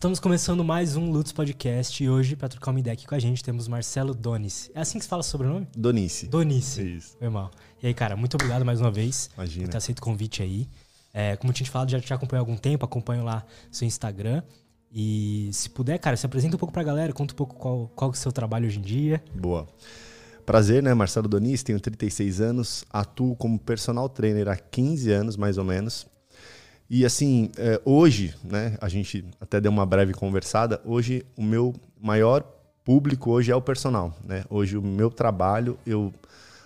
Estamos começando mais um Lutz Podcast e hoje, para trocar uma ideia aqui com a gente, temos Marcelo Donice. É assim que se fala sobre o nome? Donice. Donice. Isso. Foi mal. E aí, cara, muito obrigado mais uma vez Imagina. por ter aceito o convite aí. É, como eu tinha te falado, já te acompanho há algum tempo, acompanho lá seu Instagram. E se puder, cara, se apresenta um pouco pra galera, conta um pouco qual, qual é o seu trabalho hoje em dia. Boa. Prazer, né? Marcelo Donice, tenho 36 anos, atuo como personal trainer há 15 anos, mais ou menos. E assim, é, hoje, né, a gente até deu uma breve conversada, hoje o meu maior público hoje é o personal, né? Hoje o meu trabalho, eu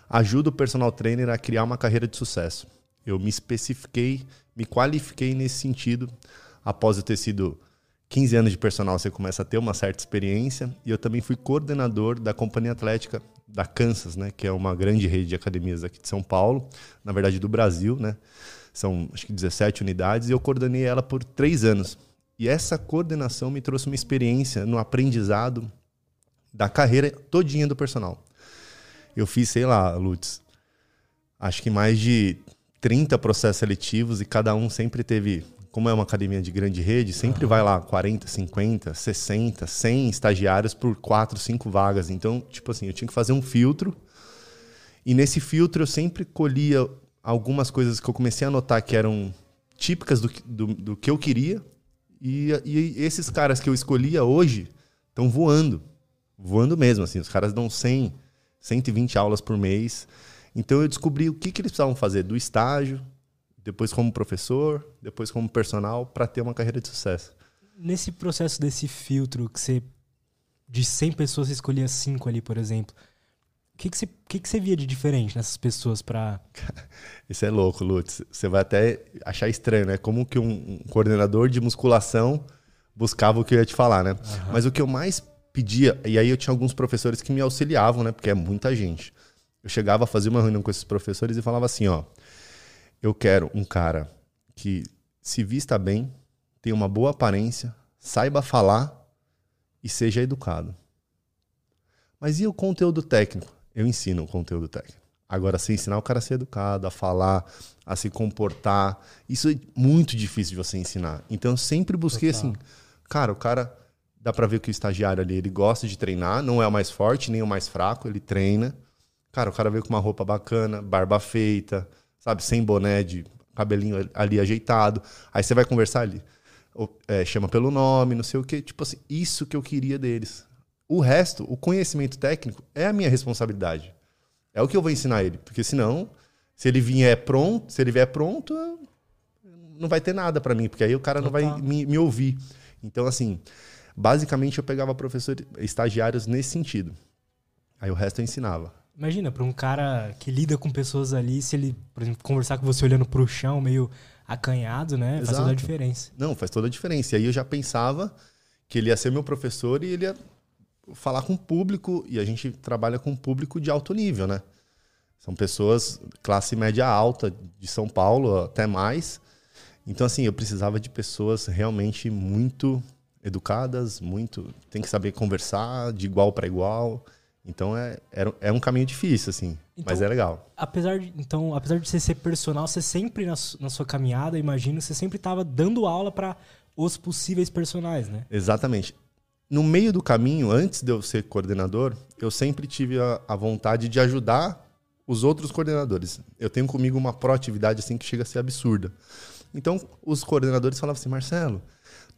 ajudo o personal trainer a criar uma carreira de sucesso. Eu me especifiquei, me qualifiquei nesse sentido após eu ter sido 15 anos de personal, você começa a ter uma certa experiência. E eu também fui coordenador da Companhia Atlética da Kansas, né, que é uma grande rede de academias aqui de São Paulo, na verdade do Brasil, né? São acho que 17 unidades e eu coordenei ela por três anos. E essa coordenação me trouxe uma experiência no aprendizado da carreira todinha do personal. Eu fiz, sei lá, Lutz, acho que mais de 30 processos seletivos e cada um sempre teve, como é uma academia de grande rede, sempre uhum. vai lá 40, 50, 60, 100 estagiários por 4, 5 vagas. Então, tipo assim, eu tinha que fazer um filtro. E nesse filtro eu sempre colhia algumas coisas que eu comecei a notar que eram típicas do, do, do que eu queria. E, e esses caras que eu escolhia hoje estão voando. Voando mesmo, assim. Os caras dão 100, 120 aulas por mês. Então eu descobri o que, que eles precisavam fazer do estágio, depois como professor, depois como personal, para ter uma carreira de sucesso. Nesse processo desse filtro que você. De 100 pessoas, você escolhia 5 ali, por exemplo. O que, que, você, que, que você via de diferente nessas pessoas para. Isso é louco, Lutz. Você vai até achar estranho, né? Como que um, coordenador de musculação buscava o que eu ia te falar, né? Uhum. Mas o que eu mais pedia, e aí eu tinha alguns professores que me auxiliavam, né? Porque é muita gente. Eu chegava a fazer uma reunião com esses professores e falava assim: ó, eu quero um cara que se vista bem, tenha uma boa aparência, saiba falar e seja educado. Mas e o conteúdo técnico? Eu ensino o conteúdo técnico. Agora, se ensinar o cara a ser educado, a falar, a se comportar, isso é muito difícil de você ensinar. Então, eu sempre busquei Total. assim, cara, o cara dá para ver que o estagiário ali, ele gosta de treinar, não é o mais forte, nem o mais fraco, ele treina. Cara, o cara veio com uma roupa bacana, barba feita, sabe, sem boné, de cabelinho ali ajeitado. Aí você vai conversar ali, é, chama pelo nome, não sei o quê. Tipo assim, isso que eu queria deles. O resto, o conhecimento técnico, é a minha responsabilidade. É o que eu vou ensinar ele. Porque senão, se ele vier pronto, se ele vier pronto, não vai ter nada para mim, porque aí o cara não vai me, me, ouvir. Então, assim, basicamente eu pegava professores, estagiários nesse sentido. Aí o resto eu ensinava. Imagina, para um cara que lida com pessoas ali, se ele, por exemplo, conversar com você olhando para o chão, meio acanhado, né? Exato. Faz toda a diferença. Não, faz toda a diferença. E aí eu já pensava que ele ia ser meu professor e ele ia falar com o público, e a gente trabalha com público de alto nível, né? São pessoas classe média alta de São Paulo, até mais. Então, assim, eu precisava de pessoas realmente muito educadas, muito. tem que saber conversar de igual para igual. Então é, é, é um caminho difícil, assim, então, mas é legal. Apesar de, então, apesar de você ser personal, você sempre, na, na sua caminhada, imagino, você sempre estava dando aula para os possíveis personagens, né? Exatamente no meio do caminho, antes de eu ser coordenador, eu sempre tive a, a, vontade de ajudar os outros coordenadores. Eu tenho comigo uma proatividade assim que chega a ser absurda. Então, os coordenadores falavam assim: Marcelo,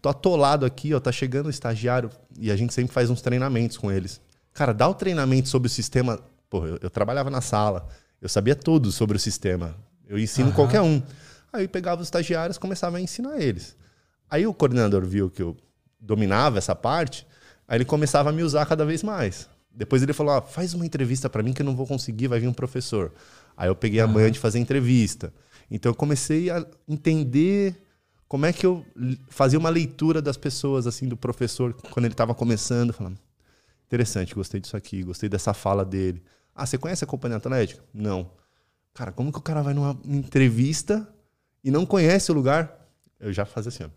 tô atolado aqui, ó, tá chegando o estagiário e a gente sempre faz uns treinamentos com eles. Cara, dá o treinamento sobre o sistema. Pô, eu, eu trabalhava na sala, eu sabia tudo sobre o sistema. Eu ensino uhum. qualquer um. Aí pegava os estagiários, começava a ensinar eles. Aí o coordenador viu que eu dominava essa parte, aí ele começava a me usar cada vez mais. Depois ele falou: ah, faz uma entrevista para mim que eu não vou conseguir, vai vir um professor. Aí eu peguei a manhã de fazer entrevista. Então eu comecei a entender como é que eu fazia uma leitura das pessoas, assim, do professor, quando ele estava começando, falando: interessante, gostei disso aqui, gostei dessa fala dele. Ah, você conhece a Companhia Atlética? Não. Cara, como que o cara vai numa entrevista e não conhece o lugar? Eu já fazia assim, ó,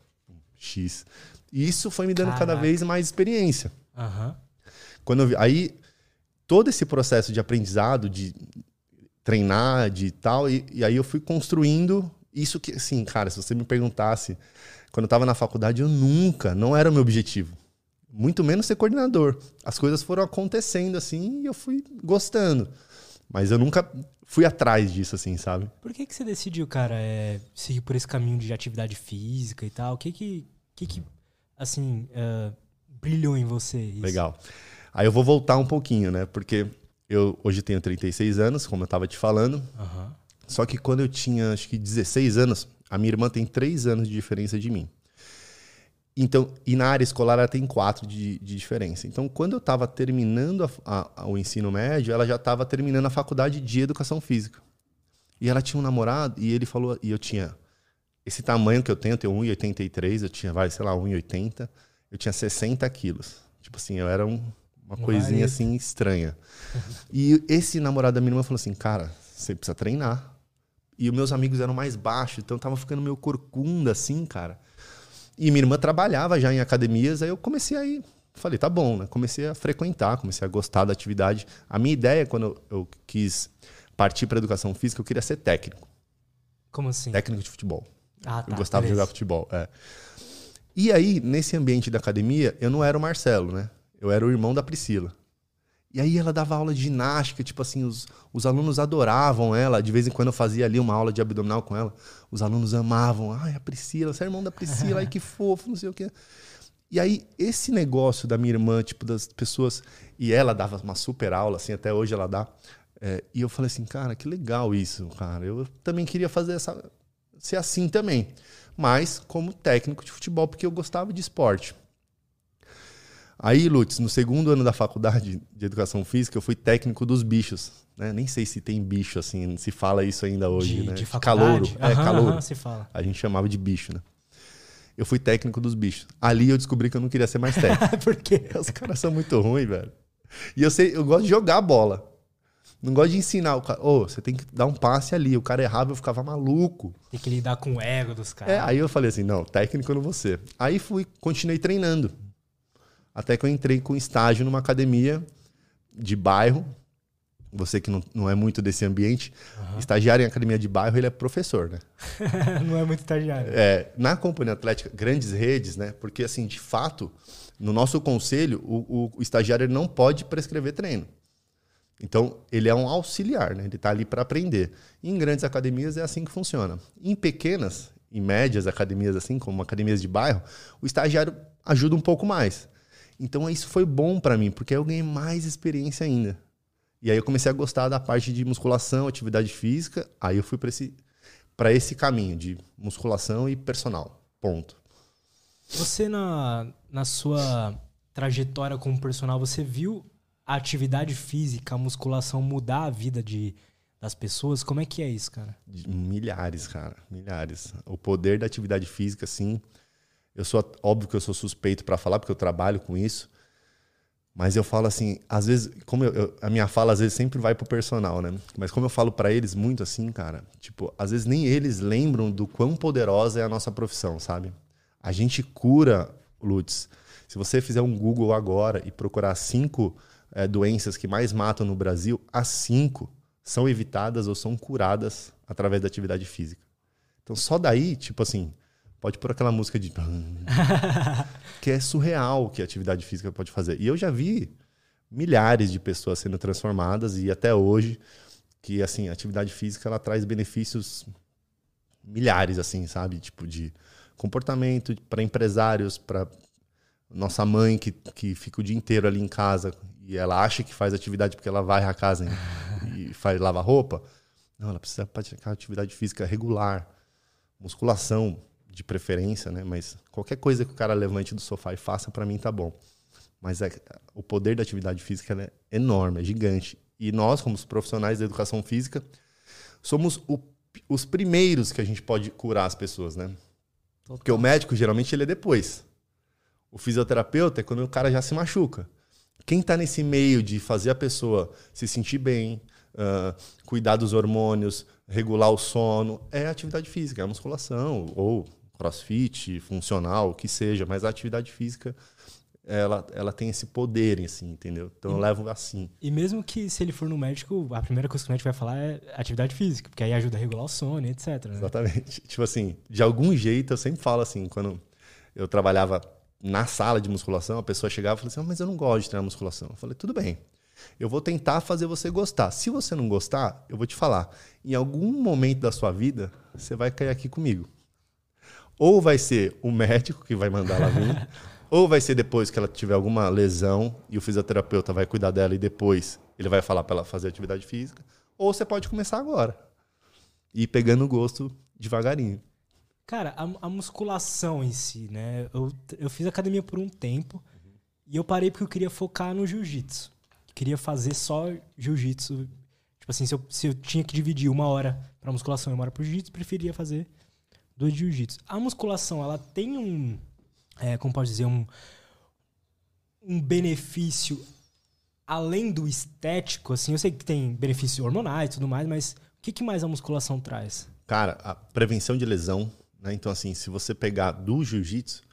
X. E isso foi me dando Caraca. cada vez mais experiência. Uhum. Quando vi, aí, todo esse processo de aprendizado, de treinar, de tal, e, e aí eu fui construindo isso que, assim, cara, se você me perguntasse quando eu estava na faculdade, eu nunca, não era o meu objetivo. Muito menos ser coordenador. As coisas foram acontecendo assim e eu fui gostando. Mas eu nunca fui atrás disso, assim, sabe? Por que, que você decidiu, cara, é, seguir por esse caminho de atividade física e tal? O que que, que, que assim, uh, brilhou em você? Isso? Legal. Aí eu vou voltar um pouquinho, né? Porque eu hoje tenho 36 anos, como eu estava te falando. Uhum. Só que quando eu tinha, acho que 16 anos, a minha irmã tem 3 anos de diferença de mim. Então, e na área escolar ela tem 4 de, de diferença. Então, quando eu estava terminando a, a, o ensino médio, ela já estava terminando a faculdade de educação física. E ela tinha um namorado e ele falou, e eu tinha esse tamanho que eu tenho, eu tenho 1,83, eu tinha, vai, sei lá, 1,80, eu tinha 60 quilos. Tipo assim, eu era um, uma coisinha assim estranha. e esse namorado da minha irmã falou assim, cara, você precisa treinar. E os meus amigos eram mais baixos, então tava ficando meio corcunda assim, cara. E minha irmã trabalhava já em academias, aí eu comecei a ir. Falei, tá bom, né? Comecei a frequentar, comecei a gostar da atividade. A minha ideia, quando eu, eu quis partir para educação física, eu queria ser técnico. Como assim? Técnico de futebol. Ah, tá. Eu gostava beleza. de jogar futebol. É. E aí, nesse ambiente da academia, eu não era o Marcelo, né? Eu era o irmão da Priscila. E aí ela dava aula de ginástica, tipo assim, os, os alunos adoravam ela. De vez em quando eu fazia ali uma aula de abdominal com ela. Os alunos amavam. Ai, a Priscila, você é irmão da Priscila, ai que fofo, não sei o quê. E aí, esse negócio da minha irmã, tipo, das pessoas. E ela dava uma super aula, assim, até hoje ela dá. É, e eu falei assim, cara, que legal isso, cara. Eu também queria fazer essa. ser assim também. Mas como técnico de futebol, porque eu gostava de esporte. Aí, Lutz, no segundo ano da faculdade de educação física, eu fui técnico dos bichos. Né? Nem sei se tem bicho assim, se fala isso ainda hoje, de, né? De calouro. Aham, é, calouro. aham, se fala. A gente chamava de bicho, né? Eu fui técnico dos bichos. Ali eu descobri que eu não queria ser mais técnico. Por quê? Os caras são muito ruins, velho. E eu sei, eu gosto de jogar bola. Não gosto de ensinar o cara. Ô, você tem que dar um passe ali. O cara errava, eu ficava maluco. Tem que lidar com o ego dos caras. É, aí eu falei assim, não, técnico eu não vou ser. Aí fui, continuei treinando. Até que eu entrei com estágio numa academia de bairro. Você que não, não é muito desse ambiente, estagiário em academia de bairro, ele é professor, né? não é muito estagiário. É, na companhia atlética, grandes redes, né? Porque, assim, de fato, no nosso conselho, o, o, estagiário não pode prescrever treino. Então, ele é um auxiliar, né? Ele está ali para aprender. E em grandes academias é assim que funciona. Em pequenas e médias academias, assim, como academias de bairro, o estagiário ajuda um pouco mais. Então, isso foi bom para mim, porque aí eu ganhei mais experiência ainda. E aí eu comecei a gostar da parte de musculação, atividade física. Aí eu fui para esse, pra esse caminho de musculação e personal. Ponto. Você, na, na sua trajetória como personal, você viu a atividade física, a musculação mudar a vida de, das pessoas? Como é que é isso, cara? Milhares, cara. Milhares. O poder da atividade física, sim. Eu sou, óbvio que eu sou suspeito para falar, porque eu trabalho com isso. Mas eu falo assim, às vezes, como eu, eu, a minha fala às vezes sempre vai pro personal, né? Mas como eu falo para eles muito assim, cara, tipo, às vezes nem eles lembram do quão poderosa é a nossa profissão, sabe? A gente cura, Lutz. Se você fizer um Google agora e procurar cinco é, doenças que mais matam no Brasil, as cinco são evitadas ou são curadas através da atividade física. Então só daí, tipo assim, pode pôr aquela música de que é surreal o que a atividade física pode fazer. E eu já vi milhares de pessoas sendo transformadas e até hoje que assim, a atividade física ela traz benefícios milhares assim, sabe? Tipo de comportamento para empresários, para nossa mãe que, que fica o dia inteiro ali em casa e ela acha que faz atividade porque ela vai à casa e faz lava roupa. Não, ela precisa praticar atividade física regular, musculação, de preferência, né? Mas qualquer coisa que o cara levante do sofá e faça, para mim tá bom. Mas é, o poder da atividade física é enorme, é gigante. E nós, como profissionais da educação física, somos o, os primeiros que a gente pode curar as pessoas, né? Total. Porque o médico, geralmente, ele é depois. O fisioterapeuta é quando o cara já se machuca. Quem está nesse meio de fazer a pessoa se sentir bem, uh, cuidar dos hormônios, regular o sono, é a atividade física, é a musculação, ou crossfit, funcional, o que seja, mas a atividade física ela, ela tem esse poder, assim, entendeu? Então eu levo assim. E mesmo que se ele for no médico, a primeira coisa que o médico vai falar é atividade física, porque aí ajuda a regular o sono, etc. Né? Exatamente. Tipo assim, de algum jeito eu sempre falo assim, quando eu trabalhava na sala de musculação, a pessoa chegava e falava assim, ah, mas eu não gosto de treinar musculação. Eu falei, tudo bem. Eu vou tentar fazer você gostar. Se você não gostar, eu vou te falar. Em algum momento da sua vida, você vai cair aqui comigo. Ou vai ser o médico que vai mandar ela vir, ou vai ser depois que ela tiver alguma lesão e o fisioterapeuta vai cuidar dela e depois ele vai falar para ela fazer atividade física, ou você pode começar agora. E ir pegando o gosto devagarinho. Cara, a, a, musculação em si, né? Eu, eu fiz academia por um tempo uhum. e eu parei porque eu queria focar no jiu-jitsu. Queria fazer só jiu-jitsu. Tipo assim, se eu, se eu tinha que dividir uma hora pra musculação e uma hora pro jiu-jitsu, preferia fazer do jiu-jitsu. A musculação, ela tem um, é, como pode dizer, um, um benefício além do estético, assim, eu sei que tem benefícios hormonais e tudo mais, mas o que, que mais a musculação traz? Cara, a prevenção de lesão, né? Então, assim, se você pegar do jiu-jitsu,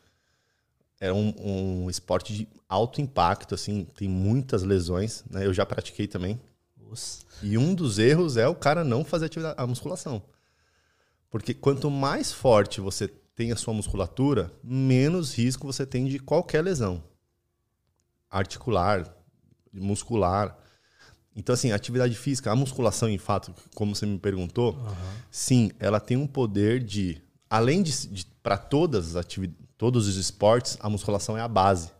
é um, um, esporte de alto impacto, assim, tem muitas lesões, né? Eu já pratiquei também. Nossa. E um dos erros é o cara não fazer atividade, a musculação. Porque quanto mais forte você tem a sua musculatura, menos risco você tem de qualquer lesão. Articular, muscular. Então, assim, atividade física, a musculação, em fato, como você me perguntou, uhum. sim, ela tem um poder de. Além de, de para todas as atividades, todos os esportes, a musculação é a base.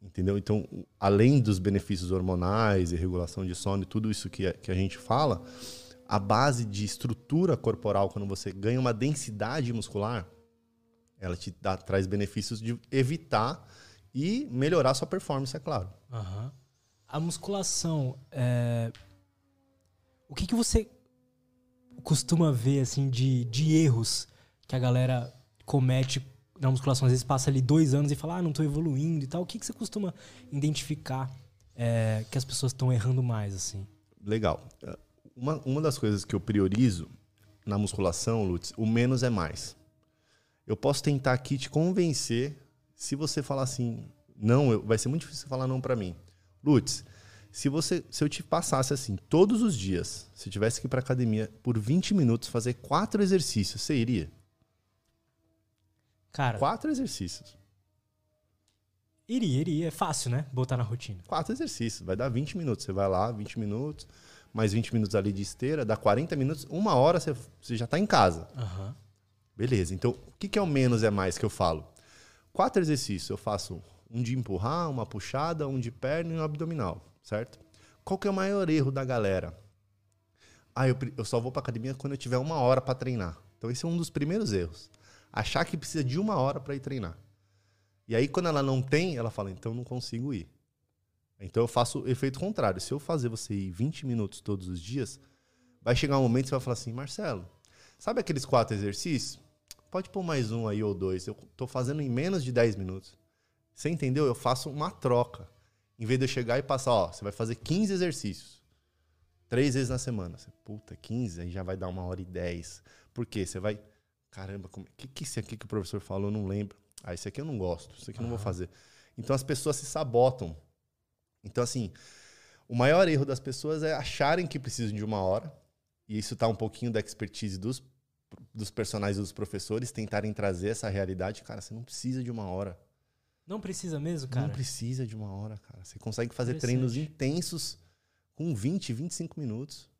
Entendeu? Então, além dos benefícios hormonais e regulação de sono e tudo isso que, que a gente fala, a base de estrutura corporal, quando você ganha uma densidade muscular, ela te dá, traz benefícios de evitar e melhorar sua performance, é claro. Uhum. A musculação, é... o que, que você costuma ver assim de, de erros que a galera comete na musculação? Às vezes passa ali dois anos e fala, ah, não estou evoluindo e tal. O que, que você costuma identificar é, que as pessoas estão errando mais, assim? Legal uma, uma das coisas que eu priorizo na musculação, Lutz, o menos é mais. Eu posso tentar aqui te convencer se você falar assim, não, eu, vai ser muito difícil falar não para mim. Lutz, se você, se eu te passasse assim todos os dias, se tivesse que ir para academia por 20 minutos fazer quatro exercícios, você iria? Cara, quatro exercícios. Iria, iria, é fácil, né? Botar na rotina. Quatro exercícios, vai dar 20 minutos, você vai lá, 20 minutos, mais 20 minutos ali de esteira, dá 40 minutos, uma hora você, você já está em casa. Uhum. Beleza, então o que, que é o menos é mais que eu falo? Quatro exercícios, eu faço um de empurrar, uma puxada, um de perna e um abdominal, certo? Qual que é o maior erro da galera? Ah, eu, eu só vou para academia quando eu tiver uma hora para treinar. Então esse é um dos primeiros erros. Achar que precisa de uma hora para ir treinar. E aí quando ela não tem, ela fala, então não consigo ir. Então eu faço o efeito contrário. Se eu fazer você ir 20 minutos todos os dias, vai chegar um momento que você vai falar assim, Marcelo, sabe aqueles quatro exercícios? Pode pôr mais um aí ou dois. Eu tô fazendo em menos de 10 minutos. Você entendeu? Eu faço uma troca. Em vez de eu chegar e passar, ó, você vai fazer 15 exercícios. Três vezes na semana. Você, puta, 15, aí já vai dar uma hora e 10. Por quê? Você vai. Caramba, o que, que esse aqui que o professor falou? Eu não lembro. Ah, esse aqui eu não gosto, isso aqui eu não vou fazer. Então as pessoas se sabotam então, assim, o maior erro das pessoas é acharem que precisam de uma hora, e isso está um pouquinho da expertise dos, dos personagens dos professores, tentarem trazer essa realidade. Cara, você não precisa de uma hora. Não precisa mesmo, cara? Não precisa de uma hora, cara. Você consegue fazer treinos intensos com 20, 25 minutos.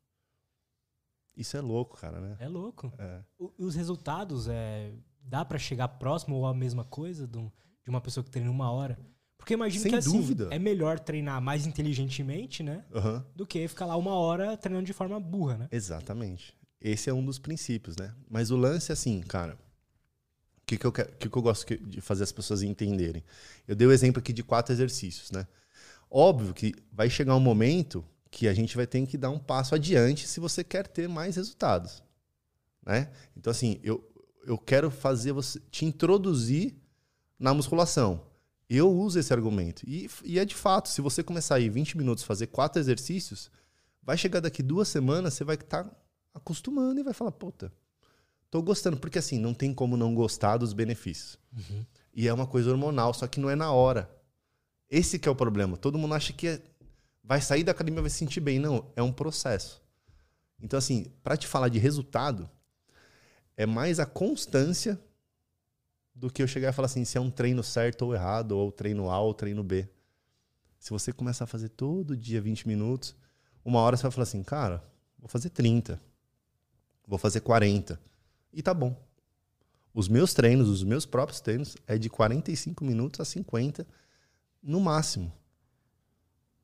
Isso é louco, cara, né? É louco. É. O, os resultados, é, dá para chegar próximo ou a mesma coisa de uma pessoa que treina uma hora? Porque imagino Sem que assim, dúvida. é melhor treinar mais inteligentemente, né? Uhum. Do que ficar lá uma hora treinando de forma burra, né? Exatamente. Esse é um dos princípios, né? Mas o lance é assim, cara. O que, que, eu, que, que eu gosto de fazer as pessoas entenderem? Eu dei o exemplo aqui de quatro exercícios, né? Óbvio que vai chegar um momento que a gente vai ter que dar um passo adiante se você quer ter mais resultados, né? Então, assim, eu, eu quero fazer você te introduzir na musculação. Eu uso esse argumento. E, e é de fato, se você começar aí 20 minutos fazer quatro exercícios, vai chegar daqui duas semanas, você vai estar tá acostumando e vai falar, puta, tô gostando. Porque assim, não tem como não gostar dos benefícios. Uhum. E é uma coisa hormonal, só que não é na hora. Esse que é o problema. Todo mundo acha que é, vai sair da academia vai se sentir bem. Não, é um processo. Então, assim, para te falar de resultado, é mais a constância do que eu chegar e falar assim, se é um treino certo ou errado, ou treino A ou treino B. Se você começar a fazer todo dia 20 minutos, uma hora você vai falar assim, cara, vou fazer 30, vou fazer 40. E tá bom. Os meus treinos, os meus próprios treinos, é de 45 minutos a 50 no máximo.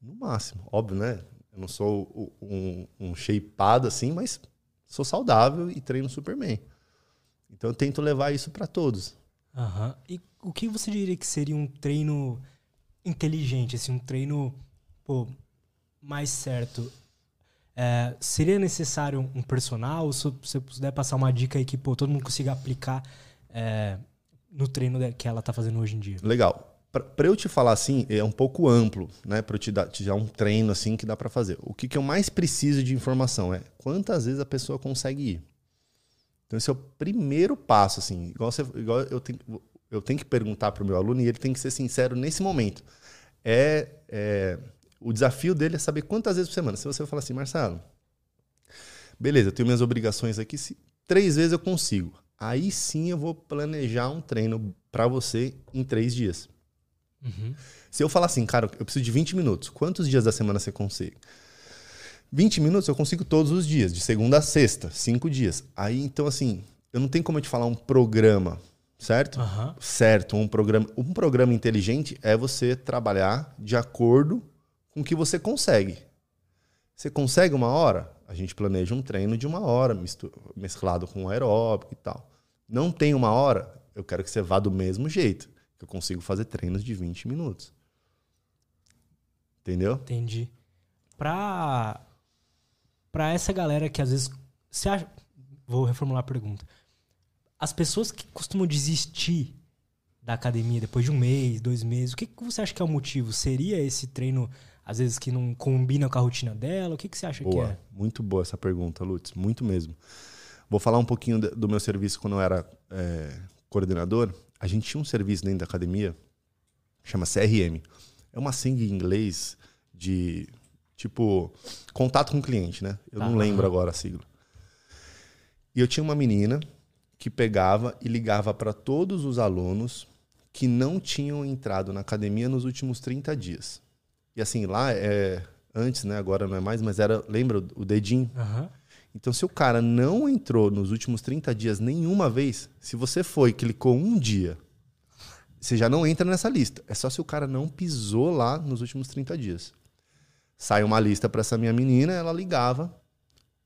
No máximo. Óbvio, né? Eu não sou um, um shapeado assim, mas sou saudável e treino super bem. Então eu tento levar isso para todos. Uhum. E o que você diria que seria um treino inteligente, assim, um treino pô, mais certo? É, seria necessário um personal? Se você puder passar uma dica aí que pô, todo mundo consiga aplicar é, no treino que ela está fazendo hoje em dia. Legal. Para eu te falar assim, é um pouco amplo, né? Para eu te dar, te dar um treino assim que dá para fazer. O que, que eu mais preciso de informação é quantas vezes a pessoa consegue ir. Então, esse é o primeiro passo, assim. Igual, você, igual eu, tenho, eu tenho que perguntar para o meu aluno e ele tem que ser sincero nesse momento. É, é, o desafio dele é saber quantas vezes por semana. Se você falar assim, Marcelo, beleza, eu tenho minhas obrigações aqui, se três vezes eu consigo. Aí sim eu vou planejar um treino para você em três dias. Uhum. Se eu falar assim, cara, eu preciso de 20 minutos, quantos dias da semana você consegue? 20 minutos eu consigo todos os dias, de segunda a sexta, cinco dias. Aí, então, assim, eu não tenho como eu te falar um programa, certo? Uhum. Certo, um programa. Um programa inteligente é você trabalhar de acordo com o que você consegue. Você consegue uma hora? A gente planeja um treino de uma hora, mesclado com aeróbico e tal. Não tem uma hora? Eu quero que você vá do mesmo jeito. Que eu consigo fazer treinos de 20 minutos. Entendeu? Entendi. Pra para essa galera que às vezes. Você acha, vou reformular a pergunta. As pessoas que costumam desistir da academia depois de um mês, dois meses, o que, que você acha que é o motivo? Seria esse treino, às vezes, que não combina com a rotina dela? O que, que você acha boa, que é? Muito boa essa pergunta, Lutz. Muito mesmo. Vou falar um pouquinho do meu serviço quando eu era é, coordenador. A gente tinha um serviço dentro da academia, chama CRM. É uma sigla em inglês de Tipo, contato com o cliente, né? Eu tá. não lembro agora a sigla. E eu tinha uma menina que pegava e ligava para todos os alunos que não tinham entrado na academia nos últimos 30 dias. E assim, lá é. Antes, né? Agora não é mais, mas era. Lembra o dedinho? Uhum. Então, se o cara não entrou nos últimos 30 dias nenhuma vez, se você foi e clicou um dia, você já não entra nessa lista. É só se o cara não pisou lá nos últimos 30 dias. Sai uma lista para essa minha menina, ela ligava.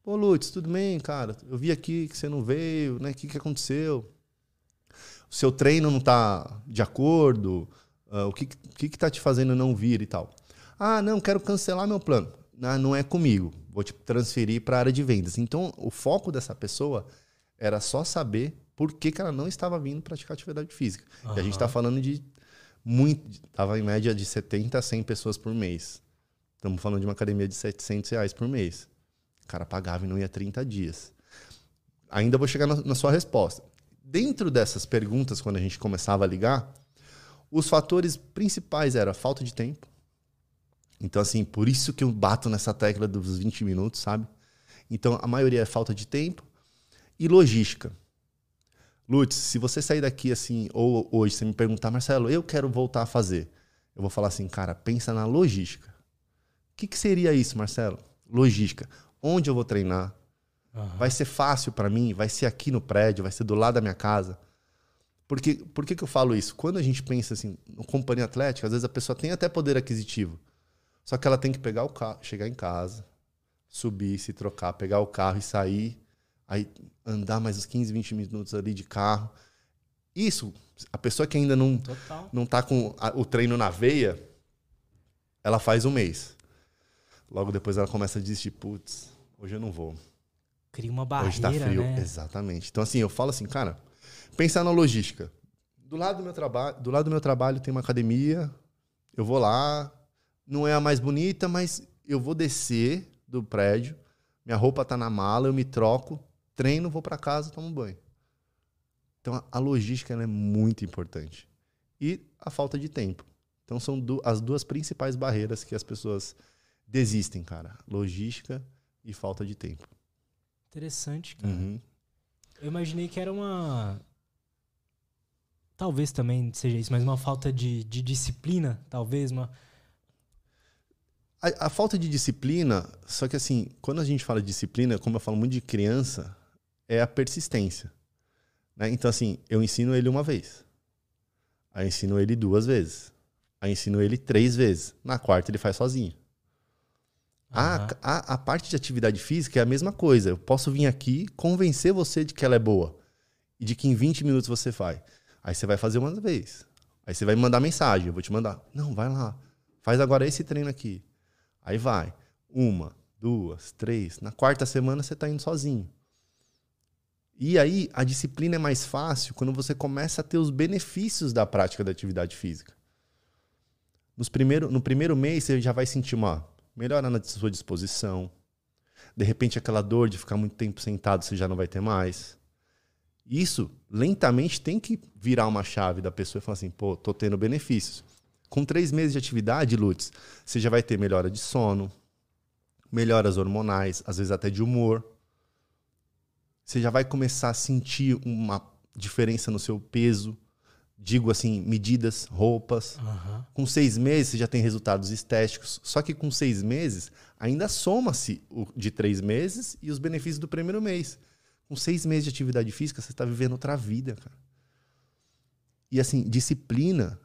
Pô, Lutz, tudo bem, cara? Eu vi aqui que você não veio, né? O que, que aconteceu? O seu treino não tá de acordo? Uh, o que, que que tá te fazendo não vir e tal? Ah, não, quero cancelar meu plano. Ah, não é comigo. Vou te transferir para a área de vendas. Então, o foco dessa pessoa era só saber por que, que ela não estava vindo praticar atividade física. Uhum. E a gente está falando de muito. Estava em média de 70 a 100 pessoas por mês. Estamos falando de uma academia de 700 reais por mês. O cara pagava e não ia 30 dias. Ainda vou chegar na, na sua resposta. Dentro dessas perguntas, quando a gente começava a ligar, os fatores principais eram falta de tempo. Então, assim, por isso que eu bato nessa tecla dos 20 minutos, sabe? Então, a maioria é falta de tempo e logística. Lutz, se você sair daqui assim, ou hoje você me perguntar, Marcelo, eu quero voltar a fazer, eu vou falar assim, cara, pensa na logística. O que, que seria isso, Marcelo? Logística. Onde eu vou treinar? Uhum. Vai ser fácil para mim? Vai ser aqui no prédio? Vai ser do lado da minha casa? Porque, por que, que eu falo isso? Quando a gente pensa assim, no companhia atlética, às vezes a pessoa tem até poder aquisitivo. Só que ela tem que pegar o carro, chegar em casa, subir, se trocar, pegar o carro e sair, aí andar mais uns 15, 20 minutos ali de carro. Isso, a pessoa que ainda não, não tá com a, o treino na veia, ela faz um mês. Logo depois ela começa a desistir, putz, hoje eu não vou. Cria uma barreira, Hoje tá frio, né? exatamente. Então assim, eu falo assim, cara, pensar na logística. Do lado do meu trabalho, do lado do meu trabalho tem uma academia, eu vou lá, não é a mais bonita, mas eu vou descer do prédio, minha roupa tá na mala, eu me troco, treino, vou para casa, tomo banho. Então a logística é muito importante. E a falta de tempo. Então são as duas principais barreiras que as pessoas desistem, cara. Logística e falta de tempo. Interessante, cara. Uhum. Eu imaginei que era uma. Talvez também seja isso, mas uma falta de, de disciplina, talvez, uma. A, a, falta de disciplina, só que assim, quando a gente fala de disciplina, como eu falo muito de criança, é a persistência. Né? Então, assim, eu ensino ele uma vez. Aí ensino ele duas vezes. Aí ensino ele três vezes. Na quarta ele faz sozinho. A, a, a parte de atividade física é a mesma coisa. Eu posso vir aqui convencer você de que ela é boa. E de que em 20 minutos você faz. Aí você vai fazer uma vez. Aí você vai me mandar mensagem. Eu vou te mandar. Não, vai lá. Faz agora esse treino aqui. Aí vai. Uma, duas, três. Na quarta semana você está indo sozinho. E aí a disciplina é mais fácil quando você começa a ter os benefícios da prática da atividade física. Nos primeiro, no primeiro mês você já vai sentir uma melhora na sua disposição. De repente aquela dor de ficar muito tempo sentado você já não vai ter mais. Isso lentamente tem que virar uma chave da pessoa e falar assim, pô, tô tendo benefícios. Com três meses de atividade, Lutz, você já vai ter melhora de sono, melhoras hormonais, às vezes até de humor você já vai começar a sentir uma diferença no seu peso. Digo assim, medidas, roupas. Uhum. Com seis meses você já tem resultados estéticos. Só que com seis meses ainda soma-se o de três meses e os benefícios do primeiro mês. Com seis meses de atividade física, você está vivendo outra vida, cara. E assim, disciplina.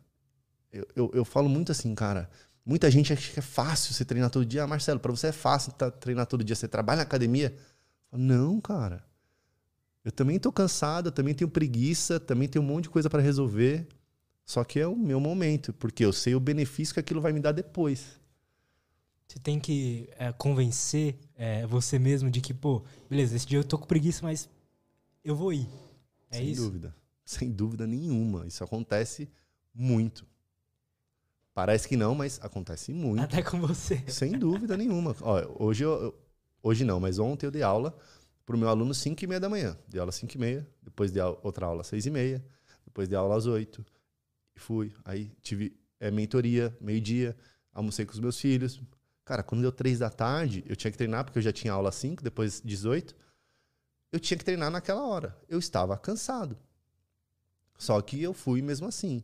Eu, eu, eu, falo muito assim, cara. Muita gente acha que é fácil você treinar todo dia. Ah, Marcelo, para você é fácil tá, treinar todo dia. Você trabalha na academia? Não, cara. Eu também estou cansado, também tenho preguiça, também tenho um monte de coisa para resolver. Só que é o meu momento, porque eu sei o benefício que aquilo vai me dar depois. Você tem que é, convencer é, você mesmo de que, pô, beleza, esse dia eu tô com preguiça, mas eu vou ir. É Sem isso? dúvida. Sem dúvida nenhuma. Isso acontece muito. Parece que não, mas acontece muito. Até com você. Sem dúvida nenhuma. Ó, hoje, eu, hoje não, mas ontem eu dei aula para o meu aluno 5 e meia da manhã. Dei aula 5 e meia, depois dei outra aula 6 e meia, depois dei aula às 8. E fui. Aí tive é, mentoria, meio-dia, almocei com os meus filhos. Cara, quando deu 3 da tarde, eu tinha que treinar, porque eu já tinha aula às 5, depois 18. Eu tinha que treinar naquela hora. Eu estava cansado. Só que eu fui mesmo assim.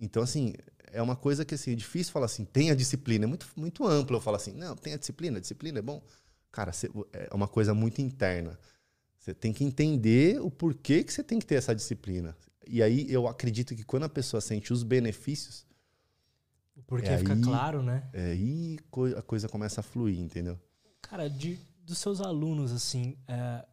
Então, assim, é uma coisa que assim, é difícil falar assim, tem a disciplina. É muito, muito amplo eu falar assim, não, tem a disciplina, disciplina é bom. Cara, é uma coisa muito interna. Você tem que entender o porquê que você tem que ter essa disciplina. E aí eu acredito que quando a pessoa sente os benefícios. Porque é fica aí, claro, né? É aí a coisa começa a fluir, entendeu? Cara, de, dos seus alunos, assim, é,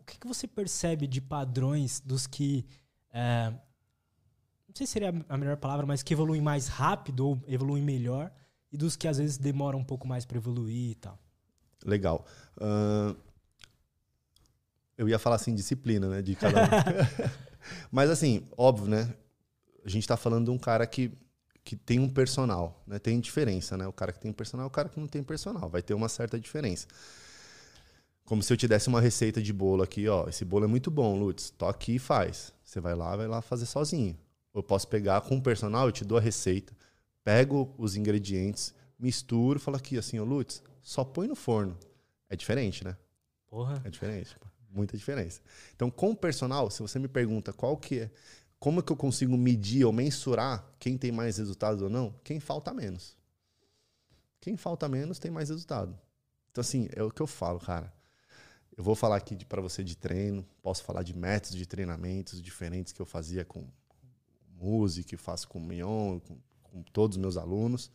o que, que você percebe de padrões dos que. É, não sei se seria a melhor palavra, mas que evoluem mais rápido ou evoluem melhor, e dos que às vezes demoram um pouco mais para evoluir e tal? Legal. Uh, eu ia falar assim, disciplina, né? De cada um. Mas assim, óbvio, né? A gente está falando de um cara que, que tem um personal, né? Tem diferença, né? O cara que tem personal e o cara que não tem personal. Vai ter uma certa diferença. Como se eu te desse uma receita de bolo aqui, ó. Esse bolo é muito bom, Lutz. Tô aqui e faz. Você vai lá, vai lá fazer sozinho. Eu posso pegar com o personal, eu te dou a receita, pego os ingredientes, misturo, falo aqui assim, ó, Lutz, só põe no forno. É diferente, né? Porra. É diferente. Muita diferença. Então, com o personal, se você me pergunta qual que é, como é que eu consigo medir ou mensurar quem tem mais resultados ou não, quem falta menos. Quem falta menos tem mais resultado. Então, assim, é o que eu falo, cara. Eu vou falar aqui para você de treino, posso falar de métodos de treinamentos diferentes que eu fazia com música, faço com o Mion, com, com todos os meus alunos.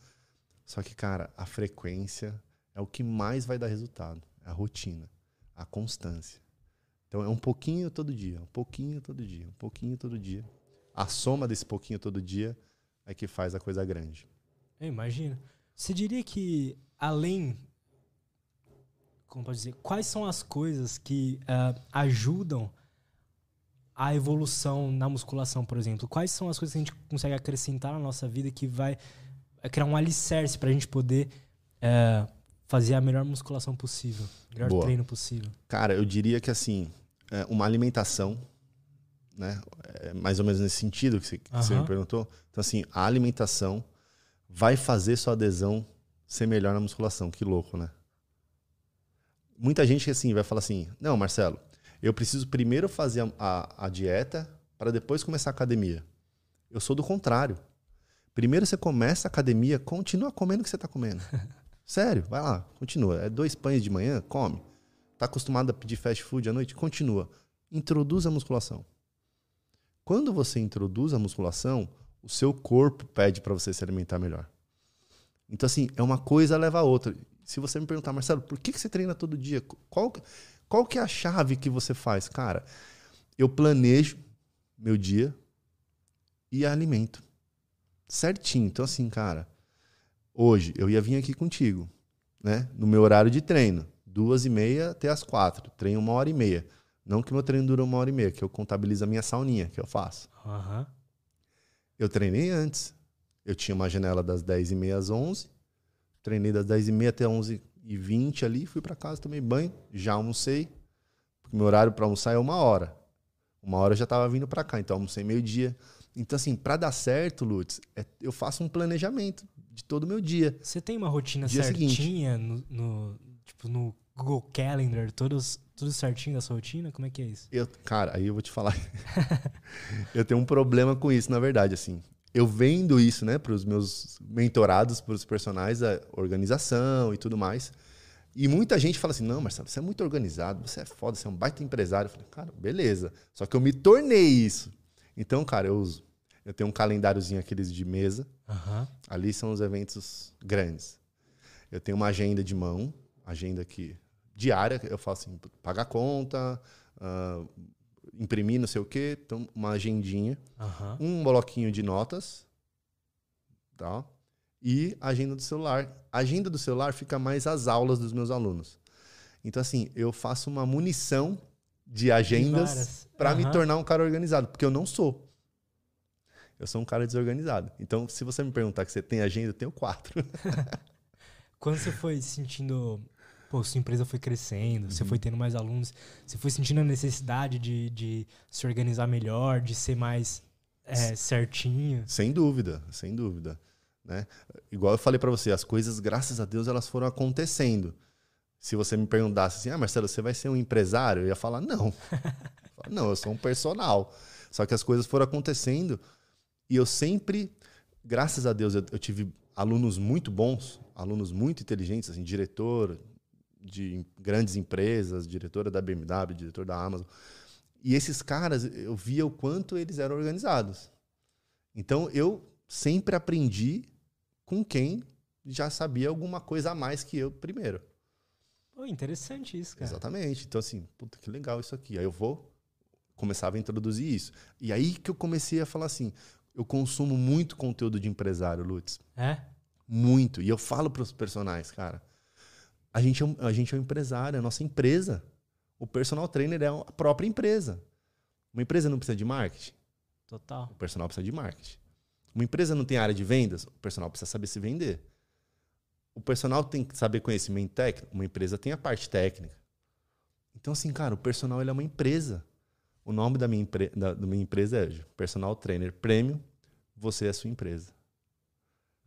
Só que, cara, a frequência é o que mais vai dar resultado. É a rotina, a constância. Então é um pouquinho todo dia, um pouquinho todo dia, um pouquinho todo dia. A soma desse pouquinho todo dia é que faz a coisa grande. Eu imagino. Você diria que além como pode dizer, quais são as coisas que uh, ajudam a evolução na musculação, por exemplo? Quais são as coisas que a gente consegue acrescentar na nossa vida que vai criar um alicerce para a gente poder uh, fazer a melhor musculação possível, melhor Boa. treino possível? Cara, eu diria que assim, é, uma alimentação né? É mais ou menos nesse sentido que você, que você me perguntou. Então, assim, a alimentação vai fazer sua adesão ser melhor na musculação. Que louco, né? Muita gente assim vai falar assim: não, Marcelo, eu preciso primeiro fazer a, a- a dieta para depois começar a academia. Eu sou do contrário. Primeiro você começa a academia, continua comendo o que você está comendo. Sério, vai lá, continua. É dois pães de manhã, come. Tá acostumado a pedir fast food à noite? Continua. Introduz a musculação. Quando você introduz a musculação, o seu corpo pede para você se alimentar melhor. Então, assim, é uma coisa leva a outra. Se você me perguntar, Marcelo, por que que você treina todo dia? Qual, qual que é a chave que você faz? Cara, eu planejo meu dia e alimento. Certinho. Então, assim, cara, hoje eu ia vir aqui contigo, né? No meu horário de treino. Duas e meia até as quatro. Treino uma hora e meia. Não que meu treino dura uma hora e meia, que eu contabilizo a minha sauninha que eu faço. Aham. Eu treinei antes. Eu tinha uma janela das 10h30 às 11 Treinei das 10h30 até 11h20 ali. Fui pra casa, tomei banho. Já almocei. Porque meu horário pra almoçar é uma hora. Uma hora eu já tava vindo pra cá. Então almocei meio-dia. Então, assim, pra dar certo, Lutz, é- eu faço um planejamento de todo o meu dia. Você tem uma rotina Dia certinha no, no- tipo, no Google Calendar, todos, tudo certinho da sua rotina? Como é que é isso? Eu, cara, aí eu vou te falar. eu tenho um problema com isso, na verdade, assim. Eu vendo isso, né, para os meus mentorados, para os personagens, a organização e tudo mais. E muita gente fala assim: não, Marcelo, você é muito organizado, você é foda, você é um baita empresário. Eu falei, cara, beleza. Só que eu me tornei isso. Então, cara, eu uso. Eu tenho um calendáriozinho aqueles de mesa. Aham. Ali são os eventos grandes. Eu tenho uma agenda de mão, agenda que diária, eu faço assim, pagar conta, ah, imprimir não sei o quê, então uma agendinha, Aham. um bloquinho de notas, tá? E a agenda do celular. A agenda do celular fica mais as aulas dos meus alunos. Então assim, eu faço uma munição de agendas para me Aham. tornar um cara organizado, porque eu não sou. Eu sou um cara desorganizado. Então, se você me perguntar que você tem agenda, eu tenho quatro. Quando você foi sentindo, pô, sua empresa foi crescendo, você foi tendo mais alunos, você foi sentindo a necessidade de, de se organizar melhor, de ser mais é, certinho? Sem dúvida, sem dúvida. Né? Igual eu falei para você, as coisas, graças a Deus, elas foram acontecendo. Se você me perguntasse assim, ah, Marcelo, você vai ser um empresário? Eu ia falar, não. Não, eu sou um personal. Só que as coisas foram acontecendo e eu sempre, graças a Deus, eu, eu tive alunos muito bons, alunos muito inteligentes, assim, diretor de grandes empresas, diretora da BMW, diretor da Amazon. E esses caras, eu via o quanto eles eram organizados. Então eu sempre aprendi com quem já sabia alguma coisa a mais que eu primeiro. Pô, interessante isso, cara. Exatamente. Então, assim, puta que legal isso aqui. Aí eu vou, começava a introduzir isso. E aí que eu comecei a falar assim: eu consumo muito conteúdo de empresário, Lutz. É? Muito. E eu falo para os personagens, cara. A gente, é um, a gente é um empresário, é a nossa empresa. O personal trainer é a própria empresa. Uma empresa não precisa de marketing? Total. O personal precisa de marketing. Uma empresa não tem área de vendas? O personal precisa saber se vender. O personal tem que saber conhecimento técnico? Uma empresa tem a parte técnica. Então, assim, cara, o personal ele é uma empresa. O nome da minha, empre da, da minha empresa é Personal Trainer Premium. Você é a sua empresa.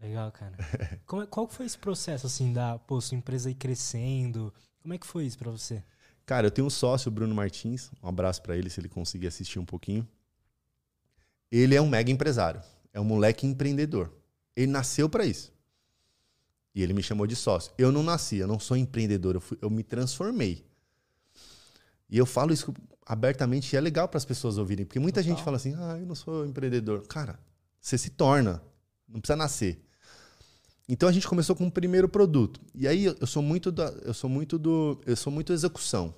Legal, cara. Como é- qual foi esse processo, assim, da, pô, sua empresa ir crescendo? Como é que foi isso pra você? Cara, eu tenho um sócio, o Bruno Martins. Um abraço pra ele, se ele conseguir assistir um pouquinho. Ele é um mega empresário. É um moleque empreendedor. Ele nasceu pra isso. E ele me chamou de sócio. Eu não nasci, eu não sou empreendedor, eu, fui- eu me transformei. E eu falo isso abertamente e é legal para as pessoas ouvirem, porque muita Total. gente fala assim: ah, eu não sou empreendedor. Cara, você se torna, não precisa nascer. Então a gente começou com o primeiro produto. E aí eu sou muito da, eu sou muito do, eu sou muito execução.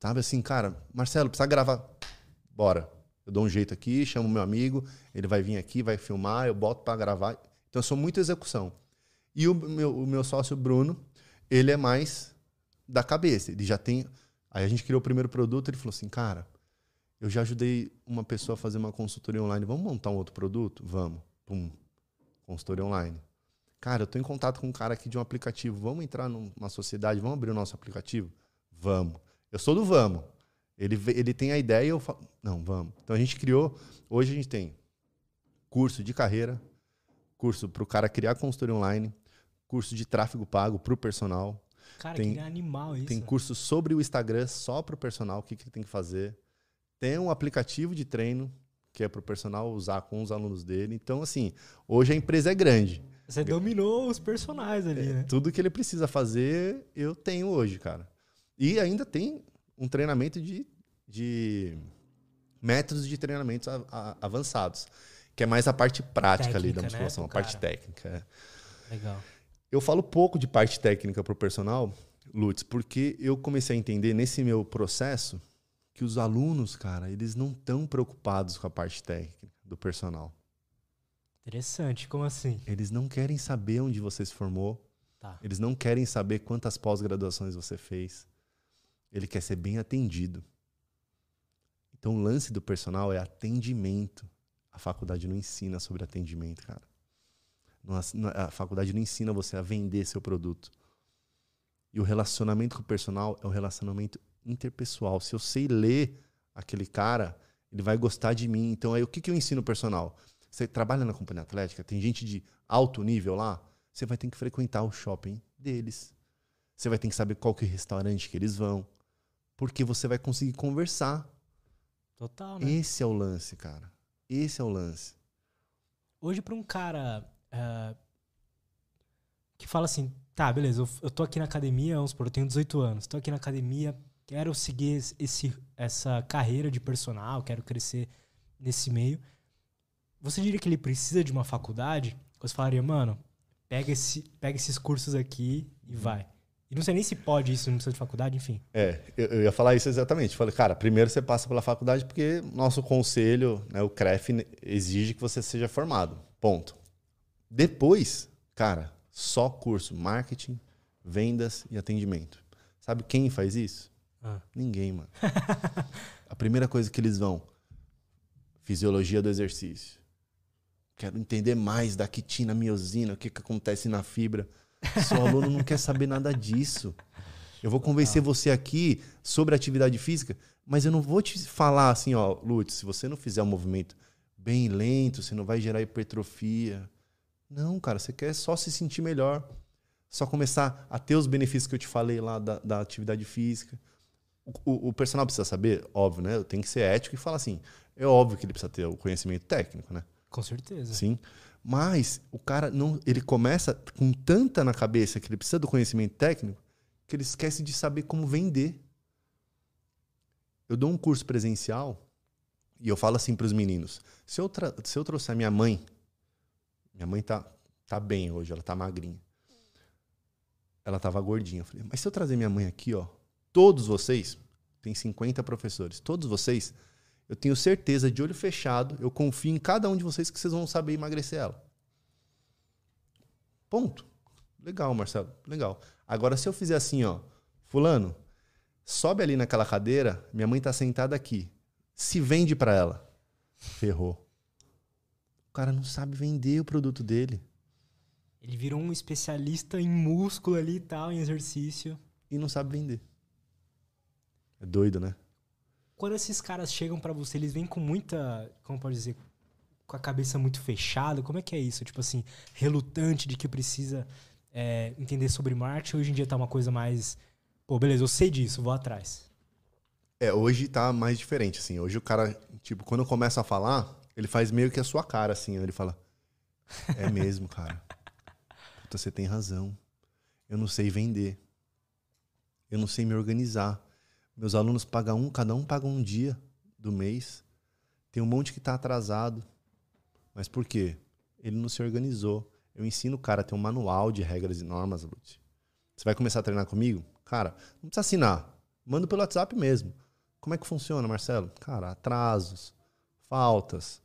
Sabe assim, cara, Marcelo, precisa gravar. Bora. Eu dou um jeito aqui, chamo meu amigo, ele vai vir aqui, vai filmar, eu boto para gravar. Então eu sou muito execução. E o meu, o meu sócio Bruno, ele é mais da cabeça. Ele já tem. Aí a gente criou o primeiro produto, ele falou assim, cara, eu já ajudei uma pessoa a fazer uma consultoria online. Vamos montar um outro produto? Vamos. Pum. Consultoria online. Cara, eu tô em contato com um cara aqui de um aplicativo. Vamos entrar numa sociedade, vamos abrir o nosso aplicativo? Vamos. Eu sou do vamos. Ele, ele tem a ideia e eu falo, não, vamos. Então a gente criou, hoje a gente tem curso de carreira, curso para o cara criar consultoria online, curso de tráfego pago para o personal. Cara, tem, que animal isso. Tem curso sobre o Instagram só para o personal, o que, que tem que fazer. Tem um aplicativo de treino que é para o personal usar com os alunos dele. Então, assim, hoje a empresa é grande. Você dominou os personagens ali, É, né? Tudo que ele precisa fazer, eu tenho hoje, cara. E ainda tem um treinamento de, de métodos de treinamentos avançados, que é mais a parte prática ali da Técnica, né, musculação, pro a parte técnica. é. Legal. Eu falo pouco de parte técnica pro personal, Lutz, porque eu comecei a entender nesse meu processo que os alunos, cara, eles não estão preocupados com a parte técnica do personal. Interessante. Como assim? Eles não querem saber onde você se formou, Tá. eles não querem saber quantas pós-graduações você fez. Ele quer ser bem atendido. Então o lance do personal é atendimento. A faculdade não ensina sobre atendimento, cara. A faculdade não ensina você a vender seu produto. E o relacionamento com o personal é um relacionamento interpessoal. Se eu sei ler aquele cara, ele vai gostar de mim. Então aí o que, que eu ensino o personal? Você trabalha na companhia atlética, tem gente de alto nível lá, você vai ter que frequentar o shopping deles. Você vai ter que saber qual que é o restaurante que eles vão. Porque você vai conseguir conversar. Total, né? Esse é o lance, cara. Esse é o lance. Hoje, pra um cara ah, que fala assim, tá, beleza, eu, eu tô aqui na academia, vamos supor, eu tenho 18 anos, tô aqui na academia, quero seguir esse, essa carreira de personal, quero crescer nesse meio. Você diria que ele precisa de uma faculdade? Você falaria, mano, pega, esse, pega esses cursos aqui e vai. E não sei nem se pode isso, não precisa de faculdade, enfim. É, eu, eu ia falar isso exatamente. Falei, cara, primeiro você passa pela faculdade porque nosso conselho, né, o CREF, exige que você seja formado. Ponto. Depois, cara, só curso, marketing, vendas e atendimento. Sabe quem faz isso? Ah. Ninguém, mano. A primeira coisa que eles vão, fisiologia do exercício. Quero entender mais da quitina, miosina, o que, que acontece na fibra. Seu aluno não quer saber nada disso. Eu vou convencer você aqui sobre atividade física, mas eu não vou te falar assim, ó, Lutz, se você não fizer um movimento bem lento, você não vai gerar hipertrofia. Não, cara, você quer só se sentir melhor. Só começar a ter os benefícios que eu te falei lá da, da atividade física. O, o, personal precisa saber, óbvio, né? Tenho que ser ético e falar assim. É óbvio que ele precisa ter o conhecimento técnico, né? Com certeza. Sim. Mas o cara não. Ele começa com tanta na cabeça que ele precisa do conhecimento técnico que ele esquece de saber como vender. Eu dou um curso presencial e eu falo assim para os meninos: se eu, se eu trouxer minha mãe, minha mãe tá, tá bem hoje, ela tá magrinha. Ela tava gordinha. Eu falei, mas se eu trazer minha mãe aqui, ó, todos vocês, tem 50 professores, todos vocês, eu tenho certeza, de olho fechado, eu confio em cada um de vocês que vocês vão saber emagrecer ela. Ponto. Legal, Marcelo. Legal. Agora, se eu fizer assim, ó, fulano, sobe ali naquela cadeira, minha mãe tá sentada aqui. Se vende para ela. Ferrou. O cara não sabe vender o produto dele. Ele virou um especialista em músculo ali e tal, em exercício. E não sabe vender. É doido, né? Quando esses caras chegam pra você, eles vêm com muita, como pode dizer, com a cabeça muito fechada. Como é que é isso? Tipo assim, relutante de que precisa é, entender sobre marketing. Hoje em dia tá uma coisa mais, pô, beleza, eu sei disso, vou atrás. É, hoje tá mais diferente, assim. Hoje o cara, tipo, quando começa a falar, ele faz meio que a sua cara, assim. ó. Ele fala, é mesmo, cara. Puta, você tem razão. Eu não sei vender. Eu não sei me organizar. Meus alunos pagam um, cada um paga um dia do mês. Tem um monte que tá atrasado. Mas por quê? Ele não se organizou. Eu ensino o cara a ter um manual de regras e normas, Lute. Você vai começar a treinar comigo? Cara, não precisa assinar. Manda pelo WhatsApp mesmo. Como é que funciona, Marcelo? Cara, atrasos, faltas,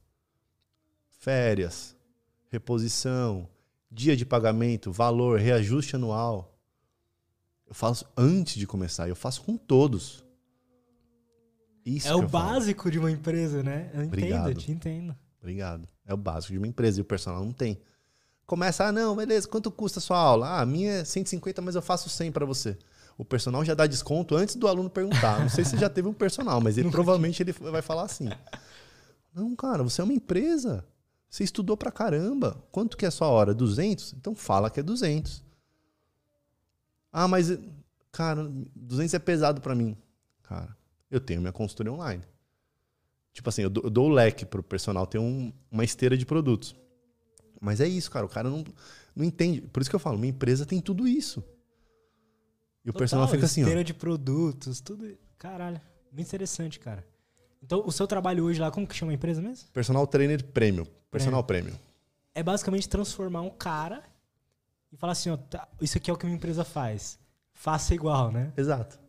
férias, reposição, dia de pagamento, valor, reajuste anual. Eu faço antes de começar, eu faço com todos. Isso é o eu falo. básico de uma empresa, né? Eu entendo, Obrigado. eu te entendo. Obrigado. É o básico de uma empresa e o personal não tem. Começa, ah, não, beleza, quanto custa a sua aula? Ah, a minha é 150, mas eu faço 100 para você. o personal já dá desconto antes do aluno perguntar. Não sei se já teve um personal, mas ele provavelmente ele vai falar assim: Não, cara, você é uma empresa. Você estudou pra caramba. Quanto que é a sua hora? 200? Então fala que é 200. Ah, mas, cara, 200 é pesado para mim. Cara, eu tenho minha consultoria online. Tipo assim, eu dou, eu dou o leque pro personal, tem um, uma esteira de produtos. Mas é isso, cara. O cara não, não entende. Por isso que eu falo, minha empresa tem tudo isso. E o Total, personal fica assim, ó. esteira de produtos, tudo. Caralho, muito interessante, cara. Então, o seu trabalho hoje lá, como que chama a empresa mesmo? Personal Trainer Premium. Personal Premium. É basicamente transformar um cara e falar assim, ó, tá, isso aqui é o que a minha empresa faz. Faça igual, né? Exato.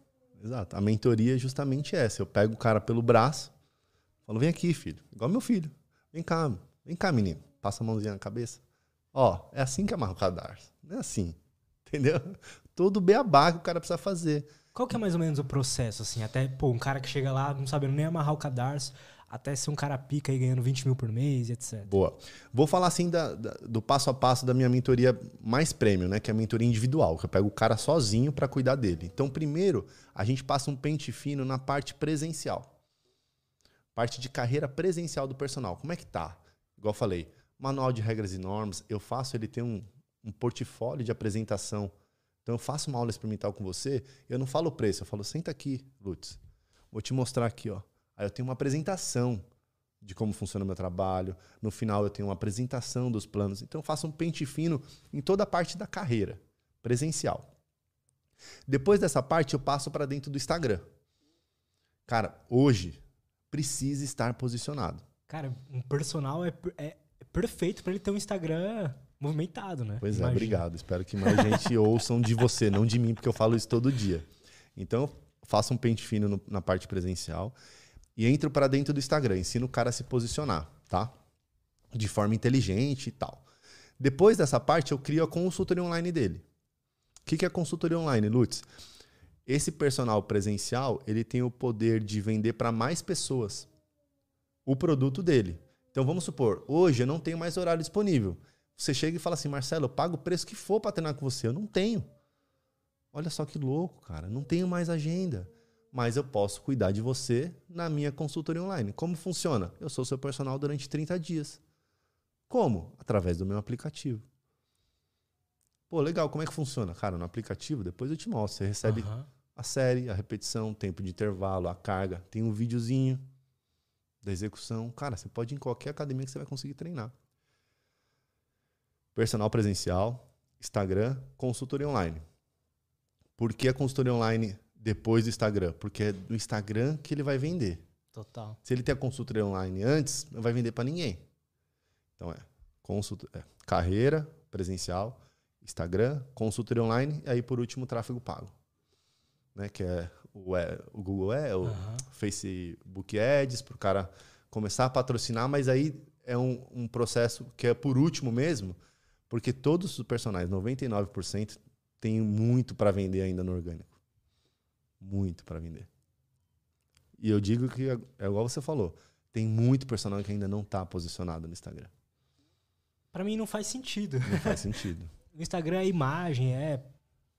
Exato. A mentoria é justamente essa. Eu pego o cara pelo braço, falo, vem aqui, filho. Igual meu filho. Vem cá, vem cá, menino. Passa a mãozinha na cabeça. Ó, é assim que amarra o cadarço. Não é assim. Entendeu? Todo beabá que o cara precisa fazer. Qual que é mais ou menos o processo, assim? Até, pô, um cara que chega lá não sabendo nem amarrar o cadarço, até ser um cara pica aí ganhando 20 mil por mês, etc. Boa. Vou falar assim da- da- do passo a passo da minha mentoria mais prêmio, né? Que é a mentoria individual, que eu pego o cara sozinho para cuidar dele. Então, primeiro, a gente passa um pente fino na parte presencial. Parte de carreira presencial do personal. Como é que tá? Igual eu falei, manual de regras e normas, eu faço ele ter um, um portfólio de apresentação. Então, eu faço uma aula experimental com você, eu não falo o preço, eu falo, senta aqui, Lutz. Vou te mostrar aqui, ó. Aí eu tenho uma apresentação de como funciona o meu trabalho. No final, eu tenho uma apresentação dos planos. Então, eu faço um pente fino em toda a parte da carreira presencial. Depois dessa parte, eu passo para dentro do Instagram. Cara, hoje precisa estar posicionado. Cara, um personal é, é- é perfeito pra ele ter um Instagram movimentado, né? Pois é, Imagina. obrigado. Espero que mais gente ouçam de você, não de mim, porque eu falo isso todo dia. Então, eu faço um pente fino no- na parte presencial e entro para dentro do Instagram. Ensino o cara a se posicionar, tá? De forma inteligente e tal. Depois dessa parte, eu crio a consultoria online dele. O que que é consultoria online, Lutz? Esse personal presencial, ele tem o poder de vender para mais pessoas o produto dele. Então vamos supor, hoje eu não tenho mais horário disponível. Você chega e fala assim, Marcelo, eu pago o preço que for para treinar com você. Eu não tenho. Olha só que louco, cara. Não tenho mais agenda. Mas eu posso cuidar de você na minha consultoria online. Como funciona? Eu sou seu personal durante 30 dias. Como? Através do meu aplicativo. Pô, legal. Como é que funciona? Cara, no aplicativo, depois eu te mostro. Você recebe Aham. a série, a repetição, o tempo de intervalo, a carga. Tem um videozinho da execução. Cara, você pode ir em qualquer academia que você vai conseguir treinar. Personal presencial, Instagram, consultoria online. Por que a consultoria online depois do Instagram? Porque é do Instagram que ele vai vender. Total. Se ele tem a consultoria online antes, não vai vender para ninguém. Então é, consulta, é carreira presencial, Instagram, consultoria online e aí por último tráfego pago. Né, que é o, é, o Google é o Aham. Facebook Ads para o cara começar a patrocinar, mas aí é um, um processo que é por último mesmo, porque todos os personagens, 99%, tem muito para vender ainda no orgânico. Muito para vender. E eu digo que é igual você falou, tem muito personagem que ainda não está posicionado no Instagram. Pra mim não faz sentido. Não faz sentido. No Instagram é imagem, é.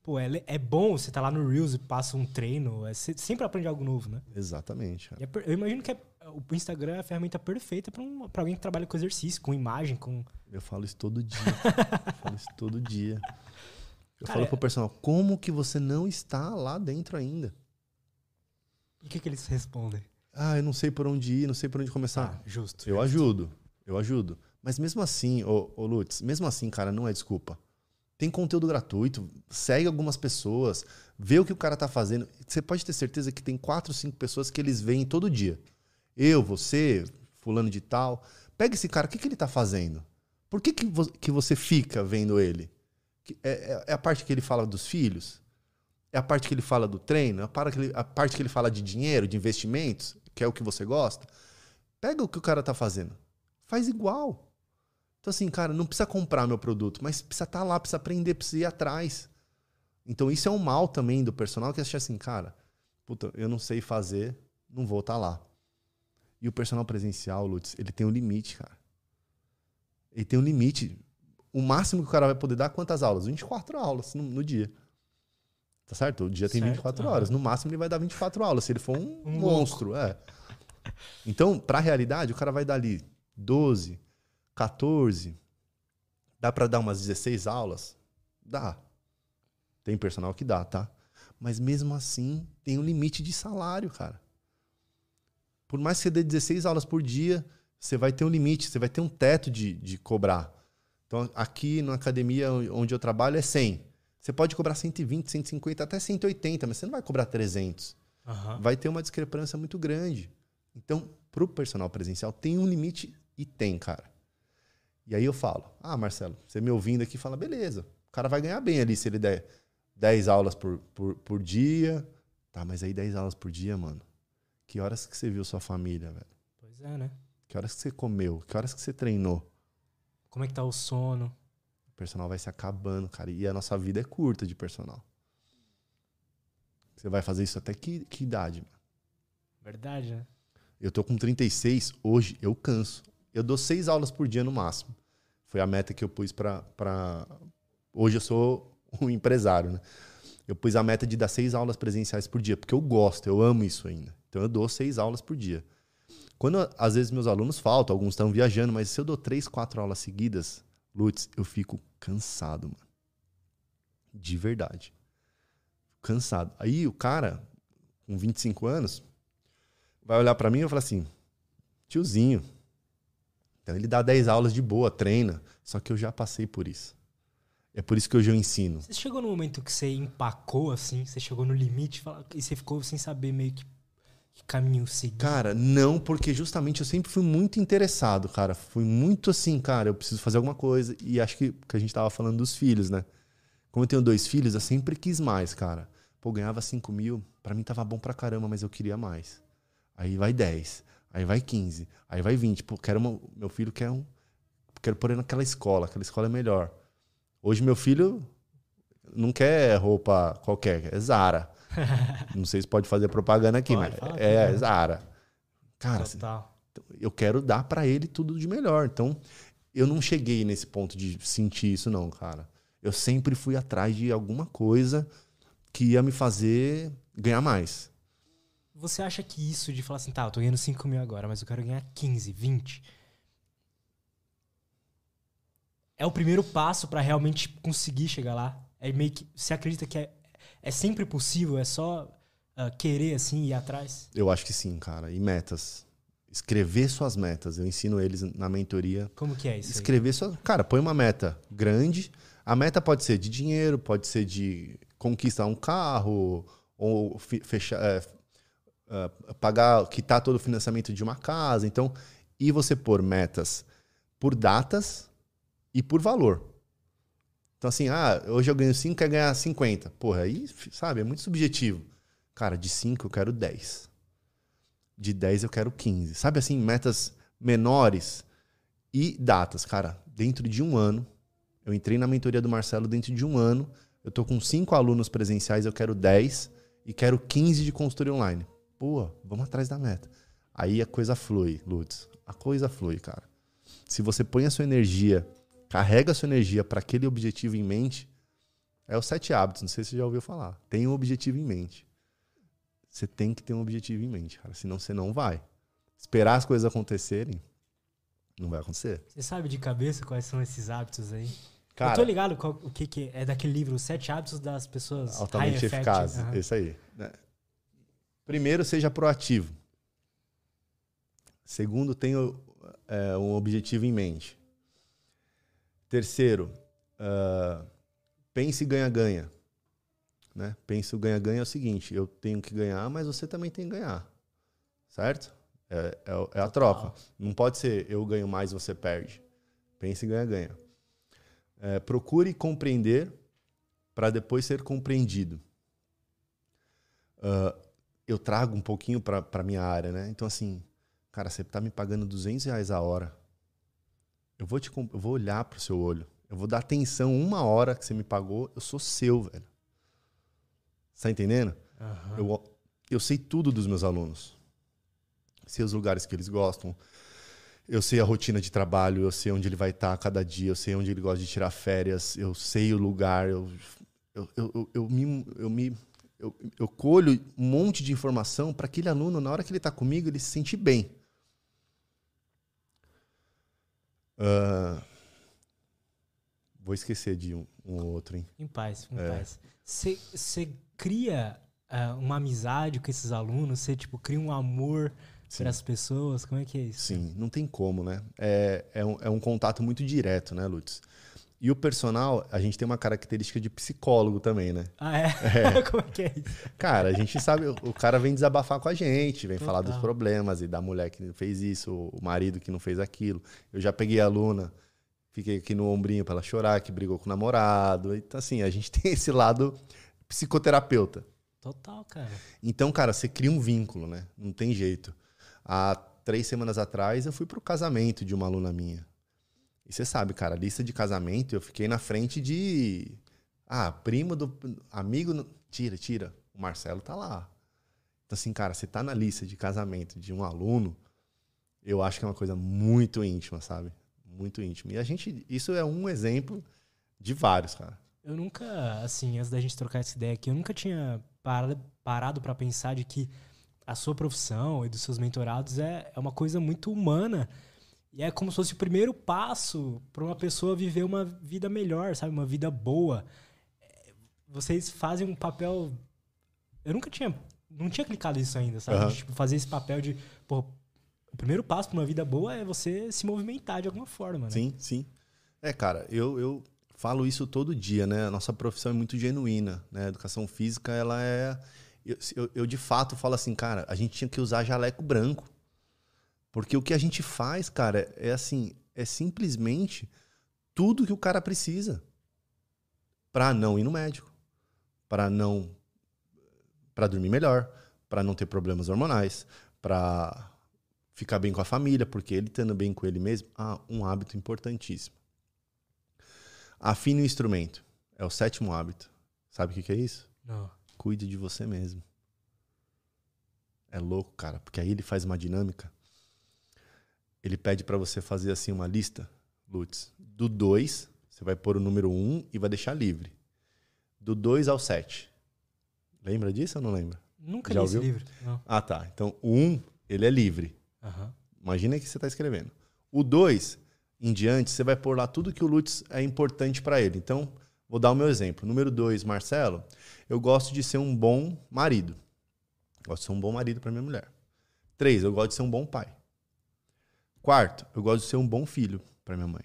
Pô, é, é bom você tá lá no Reels e passa um treino. É, você sempre aprende algo novo, né? Exatamente. é per- eu imagino que é- o Instagram é a ferramenta perfeita pra, um, alguém que trabalha com exercício, com imagem, com. Eu falo isso todo dia. eu falo isso todo dia. Eu Cara, falo pro personal, como que você não está lá dentro ainda? E o que, que eles respondem? Ah, eu não sei por onde ir, não sei por onde começar. Ah, justo. Eu ajudo, eu ajudo. Mas mesmo assim, ô, ô Lutz, mesmo assim, cara, não é desculpa. Tem conteúdo gratuito, segue algumas pessoas, vê o que o cara tá fazendo. Você pode ter certeza que tem quatro, cinco pessoas que eles veem todo dia. Eu, você, fulano de tal. Pega esse cara, o que, que ele tá fazendo? Por que, que, vo- que você fica vendo ele? É, é- é a parte que ele fala dos filhos? É a parte que ele fala do treino? É a parte, que ele, a parte que ele fala de dinheiro, de investimentos, que é o que você gosta? Pega o que o cara tá fazendo. Faz igual. Então, assim, cara, não precisa comprar meu produto, mas precisa estar lá, precisa aprender, precisa ir atrás. Então, isso é um mal também do personal que acha assim, cara, puta, eu não sei fazer, não vou estar lá. E o personal presencial, Lutz, ele tem um limite, cara. Ele tem um limite. O máximo que o cara vai poder dar, quantas aulas? 24 aulas no, no dia. Tá certo? O dia tem Certo, 24 aham. horas. No máximo ele vai dar 24 aulas, se ele for um, Um monstro. É. Então, pra realidade, o cara vai dar ali 12, 14. Dá pra dar umas 16 aulas? Dá. Tem personal que dá, tá? Mas mesmo assim, tem um limite de salário, cara. Por mais que você dê 16 aulas por dia, você vai ter um limite, você vai ter um teto de, de cobrar. Então, aqui na academia onde eu trabalho é 100. Você pode cobrar 120, 150, até 180, mas você não vai cobrar 300. Aham. Vai ter uma discrepância muito grande. Então, pro personal presencial, tem um limite e tem, cara. E aí eu falo, ah, Marcelo, você me ouvindo aqui, fala, beleza, o cara vai ganhar bem ali se ele der 10 aulas por, por, por dia. Tá, mas aí 10 aulas por dia, mano. Que horas que você viu sua família, velho? Pois é, né? Que horas que você comeu? Que horas que você treinou? Como é que tá o sono? O personal vai se acabando, cara. E a nossa vida é curta de personal. Você vai fazer isso até que, que idade, mano? Verdade, né? Eu tô com 36, hoje eu canso. Eu dou seis aulas por dia no máximo. Foi a meta que eu pus pra. pra... Hoje eu sou um empresário, né? Eu pus a meta de dar seis aulas presenciais por dia, porque eu gosto, eu amo isso ainda. Então eu dou seis aulas por dia. Quando às vezes meus alunos faltam, alguns estão viajando, mas se eu dou três, quatro aulas seguidas, Lutz, eu fico cansado, mano. De verdade. Cansado. Aí o cara, com 25 anos, vai olhar pra mim e vai falar assim: tiozinho. Então ele dá 10 aulas de boa, treina. Só que eu já passei por isso. É por isso que hoje eu ensino. Você chegou no momento que você empacou, assim? Você chegou no limite e você ficou sem saber meio que, que caminho seguir? Cara, não, porque justamente eu sempre fui muito interessado, cara. Fui muito assim, cara, eu preciso fazer alguma coisa. E acho que, que a gente tava falando dos filhos, né? Como eu tenho dois filhos, eu sempre quis mais, cara. Pô, eu ganhava 5 mil, pra mim tava bom pra caramba, mas eu queria mais. Aí vai 10, aí vai 15, aí vai 20. Pô, quero uma- meu filho quer um. Quero pôr ele naquela escola, aquela escola é melhor. Hoje meu filho não quer roupa qualquer, é Zara. não sei se pode fazer propaganda aqui, Pode, mas fala, é, é Zara. Cara, Total. eu quero dar pra ele tudo de melhor. Então, eu não cheguei nesse ponto de sentir isso, não, cara. Eu sempre fui atrás de alguma coisa que ia me fazer ganhar mais. Você acha que isso de falar assim, tá, eu tô ganhando 5 mil agora, mas eu quero ganhar 15, 20. É o primeiro passo pra realmente conseguir chegar lá? É meio que. Você acredita que é, é sempre possível? É só ah, querer assim ir atrás? Eu acho que sim, cara. E metas. Escrever suas metas. Eu ensino eles na mentoria. Como que é isso? aí? Escrever suas. Cara, põe uma meta grande. A meta pode ser de dinheiro, pode ser de conquistar um carro, ou fechar. é, é, pagar, quitar todo o financiamento de uma casa. Então, e você pôr metas por datas e por valor. Então, assim, ah, hoje eu ganho 5, quer ganhar 50. Porra, aí, sabe, é muito subjetivo. Cara, de 5 eu quero 10. De 10 eu quero 15. Sabe assim, metas menores e datas. Cara, dentro de um ano, eu entrei na mentoria do Marcelo dentro de um ano. Eu tô com 5 alunos presenciais, eu quero 10 e quero 15 de consultoria online. Pô, vamos atrás da meta. Aí a coisa flui, Lutz. A coisa flui, cara. Se você põe a sua energia, carrega a sua energia para aquele objetivo em mente, é os sete hábitos, não sei se você já ouviu falar. Tem um objetivo em mente. Você tem que ter um objetivo em mente, cara. Senão você não vai. Esperar as coisas acontecerem, não vai acontecer. Você sabe de cabeça quais são esses hábitos aí? eu Cara, tô ligado qual- o que, que é. É daquele livro, Os Sete Hábitos das Pessoas altamente High Effect. eficaz. Aham. Isso aí. Primeiro, seja proativo. Segundo, tenha é, um objetivo em mente. Terceiro, ah, pense ganha-ganha. Né? Pense o ganha-ganha é o seguinte: eu tenho que ganhar, mas você também tem que ganhar. Certo? É, é é a troca. Não pode ser eu ganho mais você perde. Pense ganha-ganha. É, procure compreender para depois ser compreendido. Ah, eu trago um pouquinho para minha área, né? Então, assim, cara, você tá me pagando 200 reais a hora. Eu vou, te, eu vou olhar pro seu olho. Eu vou dar atenção uma hora que você me pagou. Eu sou seu, velho. Você tá entendendo? Aham. Eu, eu sei tudo dos meus alunos. Sei os lugares que eles gostam. Eu sei a rotina de trabalho, eu sei onde ele vai estar cada dia, eu sei onde ele gosta de tirar férias, eu sei o lugar. Eu, eu, eu, eu, eu me, eu me eu, eu colho um monte de informação para aquele aluno, na hora que ele está comigo, ele se sentir bem. Uh, vou esquecer de um, um outro, hein? Em paz, em é. paz. Você cria uh, uma amizade com esses alunos? Você, tipo, cria um amor para as pessoas? Como é que é isso? Sim, não tem como, né? É, é, um, é um contato muito direto, né, Lutz? E o personal, a gente tem uma característica de psicólogo também, né? Ah, é? é. Como é que é isso? Cara, a gente sabe, o cara vem desabafar com a gente, vem Total. falar dos problemas e da mulher que fez isso, o marido que não fez aquilo. Eu já peguei a aluna, fiquei aqui no ombrinho para ela chorar, que brigou com o namorado. Então, assim, a gente tem esse lado psicoterapeuta. Total, cara. Então, cara, você cria um vínculo, né? Não tem jeito. Há três semanas atrás, eu fui pro casamento de uma aluna minha. Você sabe, cara, lista de casamento, eu fiquei na frente de. Ah, primo do. Amigo. Tira, tira. O Marcelo tá lá. Então, assim, cara, você tá na lista de casamento de um aluno, eu acho que é uma coisa muito íntima, sabe? Muito íntima. E a gente. Isso é um exemplo de vários, cara. Eu nunca, assim, antes da gente trocar essa ideia aqui, eu nunca tinha parado, parado para pensar de que a sua profissão e dos seus mentorados é, é uma coisa muito humana e é como se fosse o primeiro passo para uma pessoa viver uma vida melhor, sabe? Uma vida boa. Vocês fazem um papel. Eu nunca tinha. Não tinha clicado isso ainda, sabe? Uhum. Tipo, fazer esse papel de. Pô, o primeiro passo para uma vida boa é você se movimentar de alguma forma, né? Sim, sim. É, cara, eu, eu falo isso todo dia, né? A nossa profissão é muito genuína, né? A educação física, ela é. Eu, eu, eu de fato falo assim, cara, a gente tinha que usar jaleco branco. Porque o que a gente faz, cara, é assim, é simplesmente tudo que o cara precisa para não ir no médico, para não para dormir melhor, para não ter problemas hormonais, para ficar bem com a família, porque ele estando bem com ele mesmo, ah, um hábito importantíssimo. Afine o instrumento. É o sétimo hábito. Sabe o que, que é isso? Não. Cuide de você mesmo. É louco, cara, porque aí ele faz uma dinâmica ele pede para você fazer assim uma lista, Lutz, do 2, você vai pôr o número 1 um e vai deixar livre. Do 2 ao 7. Lembra disso ou não lembra? Nunca Já li ouviu? esse livro. Não. Ah, tá. Então, o 1, um, ele é livre. Uhum. Imagina que você está escrevendo. O 2, em diante, você vai pôr lá tudo que o Lutz é importante para ele. Então, vou dar o meu exemplo. Número 2, Marcelo, eu gosto de ser um bom marido. Gosto de ser um bom marido para minha mulher. 3, eu gosto de ser um bom pai. Quarto, eu gosto de ser um bom filho para minha mãe.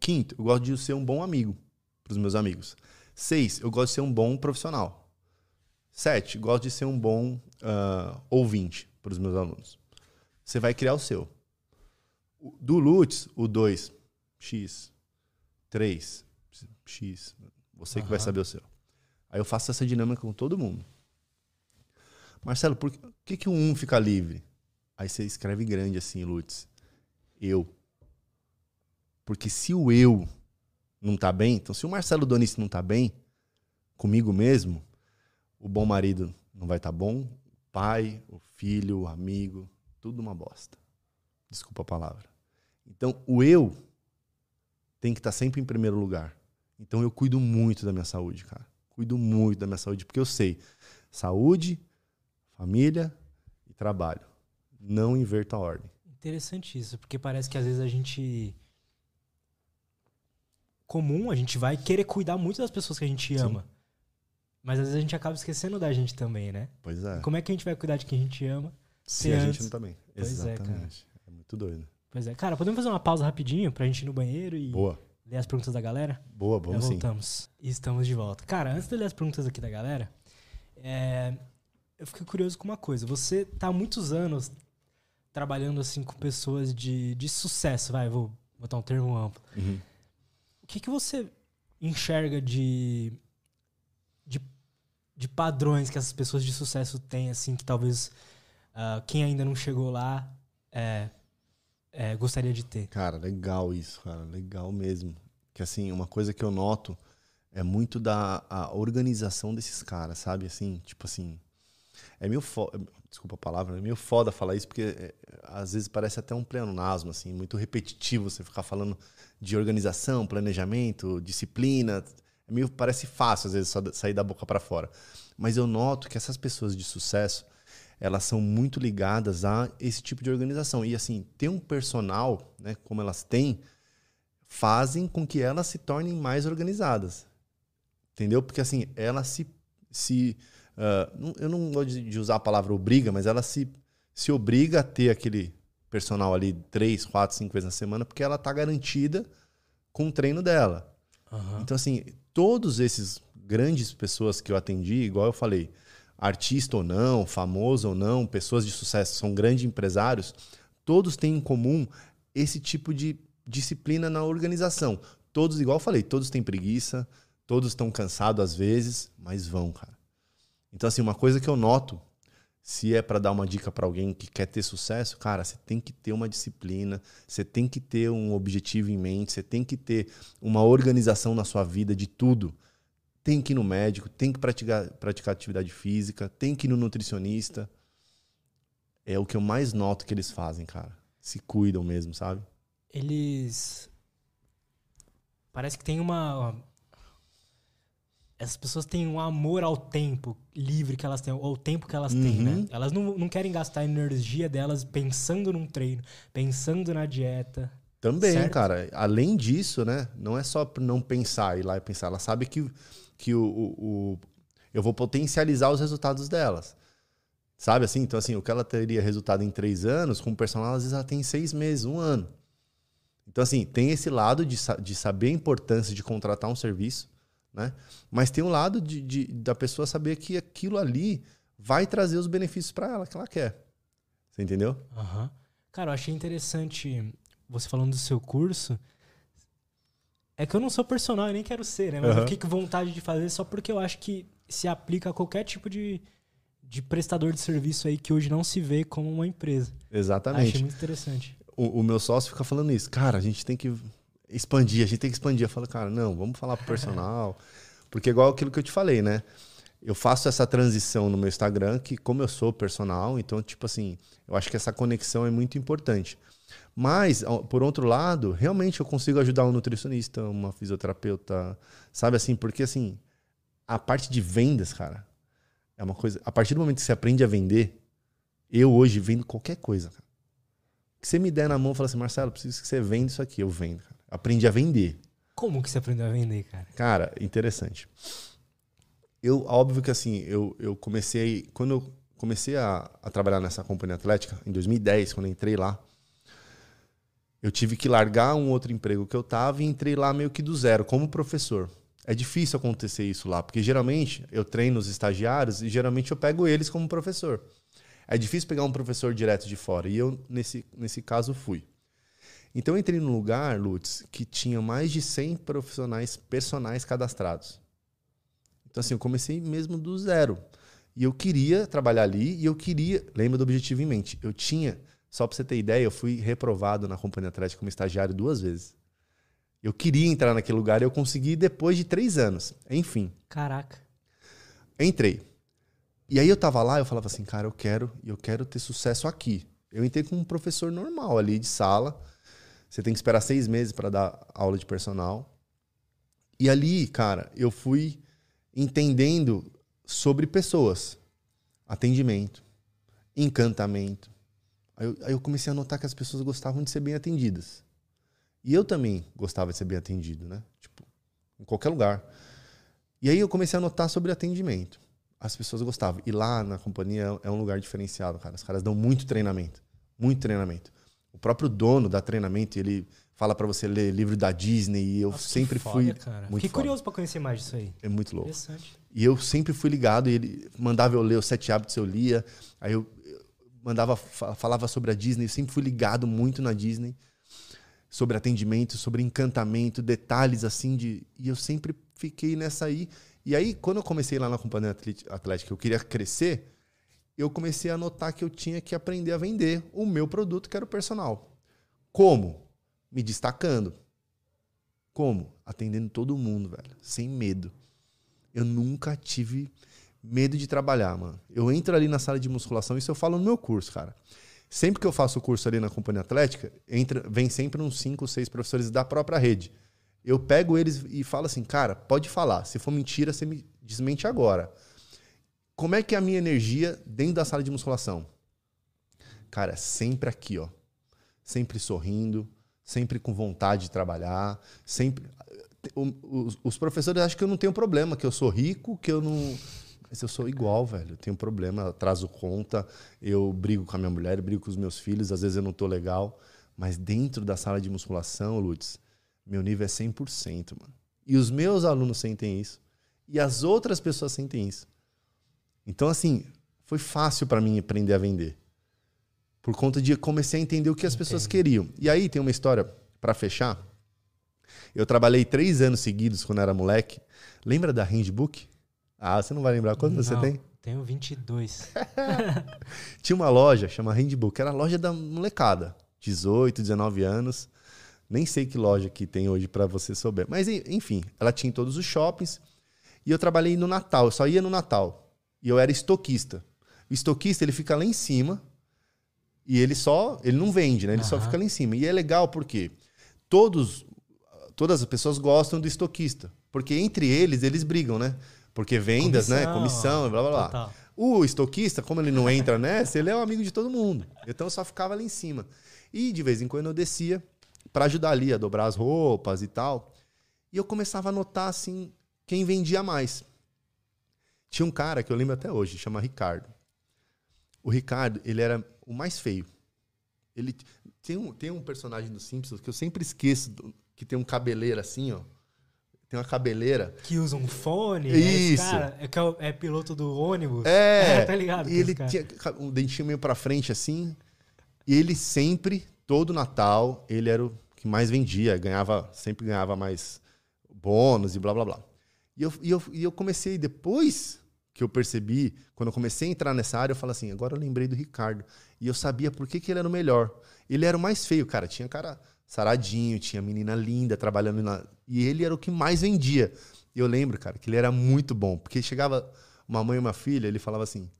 Quinto, eu gosto de ser um bom amigo para os meus amigos. Seis, eu gosto de ser um bom profissional. Sete, gosto de ser um bom uh, ouvinte para os meus alunos. Você vai criar o seu. Do Lutz, o 2, X. 3, X. Você uhum. que vai saber o seu. Aí eu faço essa dinâmica com todo mundo. Marcelo, por que, que o 1 um fica livre? Aí você escreve grande assim, Lutz eu. Porque se o eu não tá bem, então se o Marcelo Donice não tá bem comigo mesmo, o bom marido não vai estar tá bom, o pai, o filho, o amigo, tudo uma bosta. Desculpa a palavra. Então, o eu tem que estar tá sempre em primeiro lugar. Então, eu cuido muito da minha saúde, cara. Cuido muito da minha saúde, porque eu sei, saúde, família e trabalho. Não inverta a ordem. Interessante isso, porque parece que às vezes a gente. Comum, a gente vai querer cuidar muito das pessoas que a gente ama. Sim. Mas às vezes a gente acaba esquecendo da gente também, né? Pois é. E como é que a gente vai cuidar de quem a gente ama? Se, a gente não tá bem. Pois Exatamente. É, é, muito doido. Pois é. Cara, podemos fazer uma pausa rapidinho pra gente ir no banheiro e Boa. ler as perguntas da galera? Boa, vamos Já voltamos. Sim. E estamos de volta. Cara, antes de ler as perguntas aqui da galera, é... eu fiquei curioso com uma coisa. Você tá há muitos anos trabalhando assim com pessoas de, de sucesso, vai, vou botar um termo amplo. Uhum. O que, que você enxerga de, de, de padrões que essas pessoas de sucesso têm, assim, que talvez uh, quem ainda não chegou lá é, é, gostaria de ter? Cara, legal isso, cara, legal mesmo. Que assim, uma coisa que eu noto é muito da a organização desses caras, sabe? Assim, tipo assim, é meio foda, desculpa a palavra, é meio foda falar isso, porque é, às vezes parece até um pleonasmo, assim, muito repetitivo você ficar falando de organização, planejamento, disciplina. É meio, parece fácil, às vezes, só sair da boca para fora. Mas eu noto que essas pessoas de sucesso, elas são muito ligadas a esse tipo de organização. E assim, ter um personal, né, como elas têm, fazem com que elas se tornem mais organizadas. Entendeu? Porque assim, elas se. se uh, eu não gosto de usar a palavra obriga, mas ela se, se obriga a ter aquele personal ali três, quatro, cinco vezes na semana, porque ela está garantida com o treino dela. Uhum. Então, assim, todos esses grandes pessoas que eu atendi, igual eu falei, artista ou não, famoso ou não, pessoas de sucesso, são grandes empresários, todos têm em comum esse tipo de disciplina na organização. Todos, igual eu falei, todos têm preguiça, todos estão cansados às vezes, mas vão, cara. Então, assim, uma coisa que eu noto, se é para dar uma dica para alguém que quer ter sucesso, cara, você tem que ter uma disciplina, você tem que ter um objetivo em mente, você tem que ter uma organização na sua vida de tudo tem que ir no médico, tem que praticar, praticar atividade física, tem que ir no nutricionista. É o que eu mais noto que eles fazem, cara. Se cuidam mesmo, sabe? Eles. Parece que tem uma. Essas pessoas têm um amor ao tempo livre que elas têm, ao tempo que elas uhum. têm, né? Uhum. Elas não, não querem gastar a energia delas pensando num treino, pensando na dieta. Também, certo? cara. Além disso, né? Não é só não pensar, ir lá e pensar. Ela sabe que que o, o, o, eu vou potencializar os resultados delas. Sabe assim? Então, assim, o que ela teria resultado em três anos, com o personal, às vezes ela tem seis meses, um ano. Então, assim, tem esse lado de, de saber a importância de contratar um serviço, né? Mas tem o um lado de, de, da pessoa saber que aquilo ali vai trazer os benefícios para ela que ela quer. Você entendeu? Uhum. Cara, eu achei interessante você falando do seu curso. É que eu não sou personal e nem quero ser, né? Mas uhum. eu fiquei com vontade de fazer só porque eu acho que se aplica a qualquer tipo de, de prestador de serviço aí que hoje não se vê como uma empresa. Exatamente. Achei muito interessante. O, o meu sócio fica falando isso. Cara, a gente tem que expandir, a gente tem que expandir. Eu falo, cara, não, vamos falar pro personal. porque igual aquilo que eu te falei, né? Eu faço essa transição no meu Instagram, que como eu sou personal, então, tipo assim, eu acho que essa conexão é muito importante. Mas, por outro lado, realmente eu consigo ajudar um nutricionista, uma fisioterapeuta, sabe assim? Porque, assim, a parte de vendas, cara, é uma coisa. A partir do momento que você aprende a vender, eu hoje vendo qualquer coisa, cara. Que você me der na mão e fala assim, Marcelo, preciso que você venda isso aqui. Eu vendo, cara. Aprendi a vender. Como que você aprendeu a vender, cara? Cara, interessante. Eu, óbvio que assim, eu, eu comecei. Quando eu comecei a, a trabalhar nessa companhia atlética, em 2010, quando entrei lá, eu tive que largar um outro emprego que eu tava e entrei lá meio que do zero, como professor. É difícil acontecer isso lá, porque geralmente eu treino os estagiários e geralmente eu pego eles como professor. É difícil pegar um professor direto de fora, e eu, nesse, nesse caso, fui. Então eu entrei num lugar, Lutz, que tinha mais de 100 profissionais personais cadastrados. Então, assim, eu comecei mesmo do zero. E eu queria trabalhar ali e eu queria. Lembra do objetivo em mente? Eu tinha só para você ter ideia, eu fui reprovado na Companhia Atlética como estagiário duas vezes. Eu queria entrar naquele lugar e eu consegui depois de três anos. Enfim. Caraca. Entrei. E aí eu tava lá, eu falava assim, cara, eu quero, eu quero ter sucesso aqui. Eu entrei como um professor normal ali de sala. Você tem que esperar seis meses para dar aula de personal. E ali, cara, eu fui entendendo sobre pessoas, atendimento, encantamento, Aí eu, aí eu comecei a notar que as pessoas gostavam de ser bem atendidas. E eu também gostava de ser bem atendido, né? Tipo, em qualquer lugar. E aí eu comecei a notar sobre atendimento. As pessoas gostavam. E lá na companhia é um lugar diferenciado, cara. Os caras dão muito treinamento. Muito treinamento. O próprio dono dá treinamento, ele fala para você ler livro da Disney e eu Nossa, sempre foda, fui cara. muito Fiquei curioso para conhecer mais disso aí. É muito louco. E eu sempre fui ligado, e ele mandava eu ler os sete hábitos, eu lia, aí eu mandava falava sobre a Disney, eu sempre fui ligado muito na Disney, sobre atendimento, sobre encantamento, detalhes assim de e eu sempre fiquei nessa aí. E aí quando eu comecei lá na companhia atlética, eu queria crescer, eu comecei a notar que eu tinha que aprender a vender o meu produto, que era o personal. Como? Me destacando. Como? Atendendo todo mundo, velho, sem medo. Eu nunca tive medo de trabalhar, mano. Eu entro ali na sala de musculação, isso eu falo no meu curso, cara. Sempre que eu faço o curso ali na Companhia Atlética, entra, vem sempre uns 5, 6 professores da própria rede. eu pego eles e falo assim, cara, pode falar. Se for mentira, você me desmente agora. Como é que é a minha energia dentro da sala de musculação? Cara, sempre aqui, ó. Sempre sorrindo, sempre com vontade de trabalhar, sempre. Os, os professores acham que eu não tenho problema, que eu sou rico, que eu não. Mas eu sou igual, velho. Eu tenho problema, atraso conta, eu brigo com a minha mulher, eu brigo com os meus filhos, às vezes eu não tô legal. Mas dentro da sala de musculação, Lutz, meu nível é 100%, mano. E os meus alunos sentem isso. E as outras pessoas sentem isso. Então, assim, foi fácil para mim aprender a vender. Por conta de comecei a entender o que as pessoas queriam. E aí tem uma história para fechar. Eu trabalhei três anos seguidos quando era moleque. Lembra da Handbook? Ah, você não vai lembrar quanto Não, você tem? Tenho 22. Tinha uma loja, chama Handbook, era a loja da molecada. 18, 19 anos. Nem sei que loja que tem hoje para você souber. Mas enfim, ela tinha em todos os shoppings. E eu trabalhei no Natal, eu só ia no Natal. E eu era estoquista. O estoquista, ele fica lá em cima e ele só, ele não vende, né? Ele só Aham. fica lá em cima. E é legal porque todos todas as pessoas gostam do estoquista, porque entre eles eles brigam, né? Porque vendas, né, comissão, blá blá blá. Total. O estoquista, como ele não entra nessa, ele é um amigo de todo mundo. Então eu só ficava ali em cima. E de vez em quando eu descia para ajudar ali a dobrar as roupas e tal. E eu começava a notar assim quem vendia mais. Tinha um cara que eu lembro até hoje, chama Ricardo. O Ricardo, ele era o mais feio. Ele tem um, tem um personagem do Simpsons que eu sempre esqueço do- que tem um cabeleiro assim, ó. Tem uma cabeleira. Que usa um fone. né? Isso. Esse cara é, é é piloto do ônibus. É, tá ligado? E ele tinha um dentinho meio pra frente assim. E ele sempre, todo Natal, ele era o que mais vendia, ganhava, sempre ganhava mais bônus e blá blá blá. E eu, e eu, e eu comecei, depois que eu percebi, quando eu comecei a entrar nessa área, eu falei assim: agora eu lembrei do Ricardo. E eu sabia por que, que ele era o melhor. Ele era o mais feio, cara. Tinha cara saradinho, tinha menina linda trabalhando na. E ele era o que mais vendia. E eu lembro, cara, que ele era muito bom. Porque chegava uma mãe e uma filha, ele falava assim: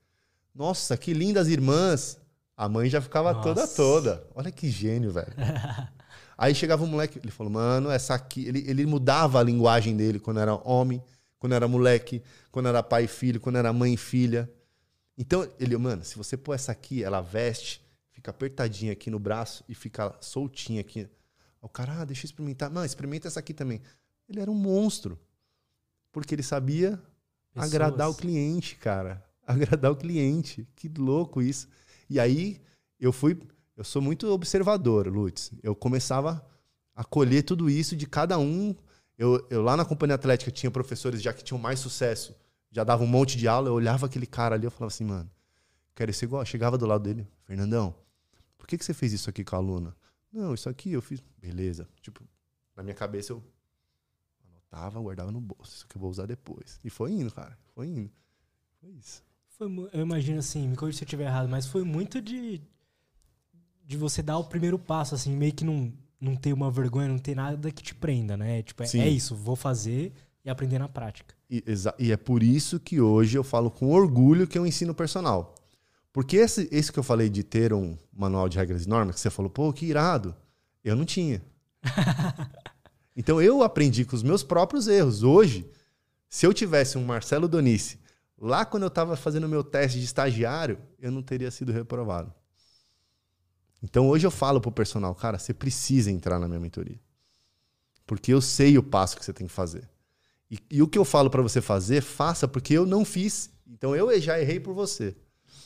Nossa, que lindas irmãs. A mãe já ficava toda Nossa. toda. Olha que gênio, velho. Aí chegava um moleque, ele falou, mano, essa aqui. Ele, ele mudava a linguagem dele quando era homem, quando era moleque, quando era pai e filho, quando era mãe e filha. Então, ele, mano, se você pôr essa aqui, ela veste, fica apertadinha aqui no braço e fica soltinha aqui. O cara, ah, deixa eu experimentar. Não, experimenta essa aqui também. Ele era um monstro. Porque ele sabia Pessoas. agradar o cliente, cara. Agradar o cliente. Que louco isso. E aí, eu fui. Eu sou muito observador, Lutz. Eu começava a colher tudo isso de cada um. Eu, eu lá na companhia atlética tinha professores já que tinham mais sucesso, já dava um monte de aula. Eu olhava aquele cara ali, eu falava assim, mano, quero ser igual. Eu chegava do lado dele, Fernandão, por que, que você fez isso aqui com a aluna? Não, isso aqui eu fiz. Beleza. Tipo, na minha cabeça eu anotava, guardava no bolso. Isso aqui eu vou usar depois. E foi indo, cara. Foi indo. Foi isso. Foi eu imagino assim, me corrija se eu estiver errado, mas foi muito de de você dar o primeiro passo, assim, meio que não, não ter uma vergonha, não ter nada que te prenda, né? Tipo, é, é isso, vou fazer e aprender na prática. E, e é por isso que hoje eu falo com orgulho que eu ensino personal. Porque esse, esse que eu falei de ter um manual de regras e normas, que você falou, pô, que irado. Eu não tinha. então eu aprendi com os meus próprios erros. Hoje, se eu tivesse um Marcelo Donice lá quando eu estava fazendo o meu teste de estagiário, eu não teria sido reprovado. Então hoje eu falo pro personal, cara, você precisa entrar na minha mentoria. Porque eu sei o passo que você tem que fazer. E, e o que eu falo pra você fazer, faça porque eu não fiz. Então eu já errei por você.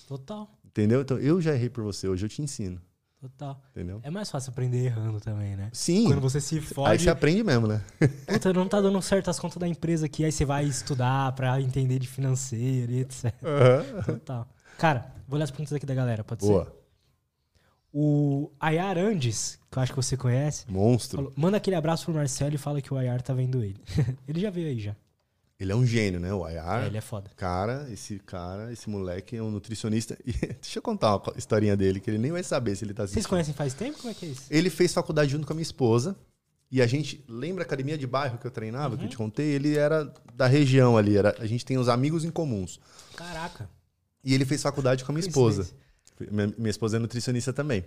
Total, Entendeu? Então eu já errei por você, hoje eu te ensino. total. Entendeu? É mais fácil aprender errando também, né? Sim. Quando você se Aí fode, você aprende mesmo, né? puta, não tá dando certo as contas da empresa aqui, aí você vai estudar pra entender de financeiro e etc. Total. Cara, vou ler as perguntas aqui da galera, pode ser? Boa. O Ayar Andes, que eu acho que você conhece, Monstro. falou, manda aquele abraço pro Marcelo e fala que o Ayar tá vendo ele. ele já veio aí já. Ele é um gênio, né? O Ayar. É, ele é foda. Cara, esse cara, esse moleque é um nutricionista. E deixa eu contar uma historinha dele, que ele nem vai saber se ele tá assistindo. Vocês conhecem faz tempo? Como é que é isso? Ele fez faculdade junto com a minha esposa. E a gente, lembra a academia de bairro que eu treinava, que eu te contei? Ele era da região ali. Era, a gente tem uns amigos em comuns. Caraca. E ele fez faculdade com a minha esposa. Minha, minha esposa é nutricionista também.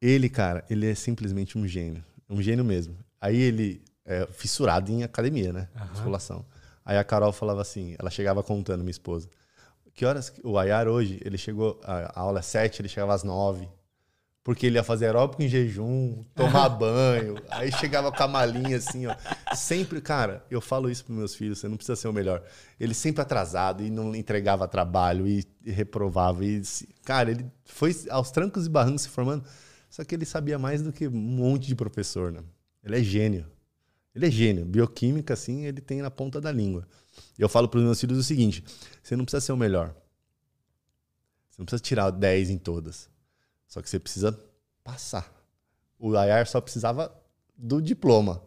Ele, cara, ele é simplesmente um gênio. Um gênio mesmo. Aí ele é fissurado em academia, né? Aham. Musculação. Aí a Carol falava assim, ela chegava contando, minha esposa. Que horas o Ayar hoje, ele chegou, a a aula é sete, ele chegava às nove. Porque ele ia fazer aeróbico em jejum, tomar banho, aí chegava com a malinha assim, ó. Sempre, cara, eu falo isso pros meus filhos, você não precisa ser o melhor. Ele sempre atrasado e não entregava trabalho e, e reprovava. E, cara, ele foi aos trancos e barrancos se formando, só que ele sabia mais do que um monte de professor, né? Ele é gênio. Ele é gênio. Bioquímica, assim, ele tem na ponta da língua. Eu falo pros meus filhos o seguinte: você não precisa ser o melhor. Você não precisa tirar 10 em todas. Só que você precisa passar. O Ayar só precisava do diploma.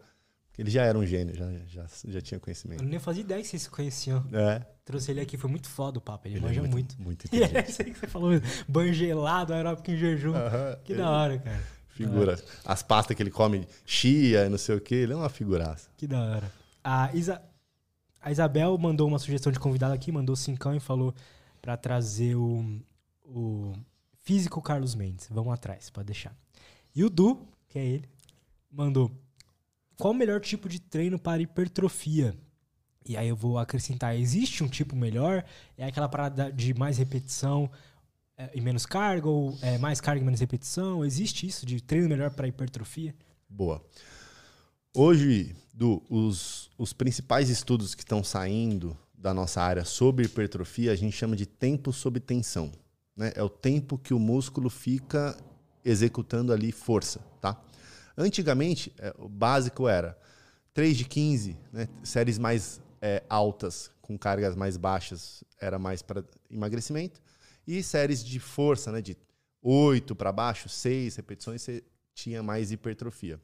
Porque ele já era um gênio, já, já, já tinha Eu conhecimento. nem fazia ideia que vocês se conheciam. É. Trouxe ele aqui, foi muito foda o papo. Ele, Ele é manja muito. Muito E é isso aí que você falou mesmo. Banho gelado, aeróbico em jejum. Aham. Que Ele- da hora, cara. Figura. As pastas que ele come, chia não sei o que, ele é uma figuraça. Que da hora. A, Isa... a Isabel mandou uma sugestão de convidado aqui, mandou cincão e falou pra trazer o, o físico Carlos Mendes. Vamos atrás, pode deixar. E o Du, que é ele, mandou qual o melhor tipo de treino para hipertrofia? E aí eu vou acrescentar, existe um tipo melhor? É aquela parada de mais repetição é, e menos carga? Ou é mais carga e menos repetição? Existe isso de treino melhor para hipertrofia? Boa. Hoje, Du, os, os principais estudos que estão saindo da nossa área sobre hipertrofia, a gente chama de tempo sob tensão. Né? É o tempo que o músculo fica executando ali força, tá? Antigamente, é, o básico era 3 de 15, né? séries mais é, altas, com cargas mais baixas, era mais para emagrecimento. E séries de força, né? de 8 para baixo, 6 repetições, você tinha mais hipertrofia.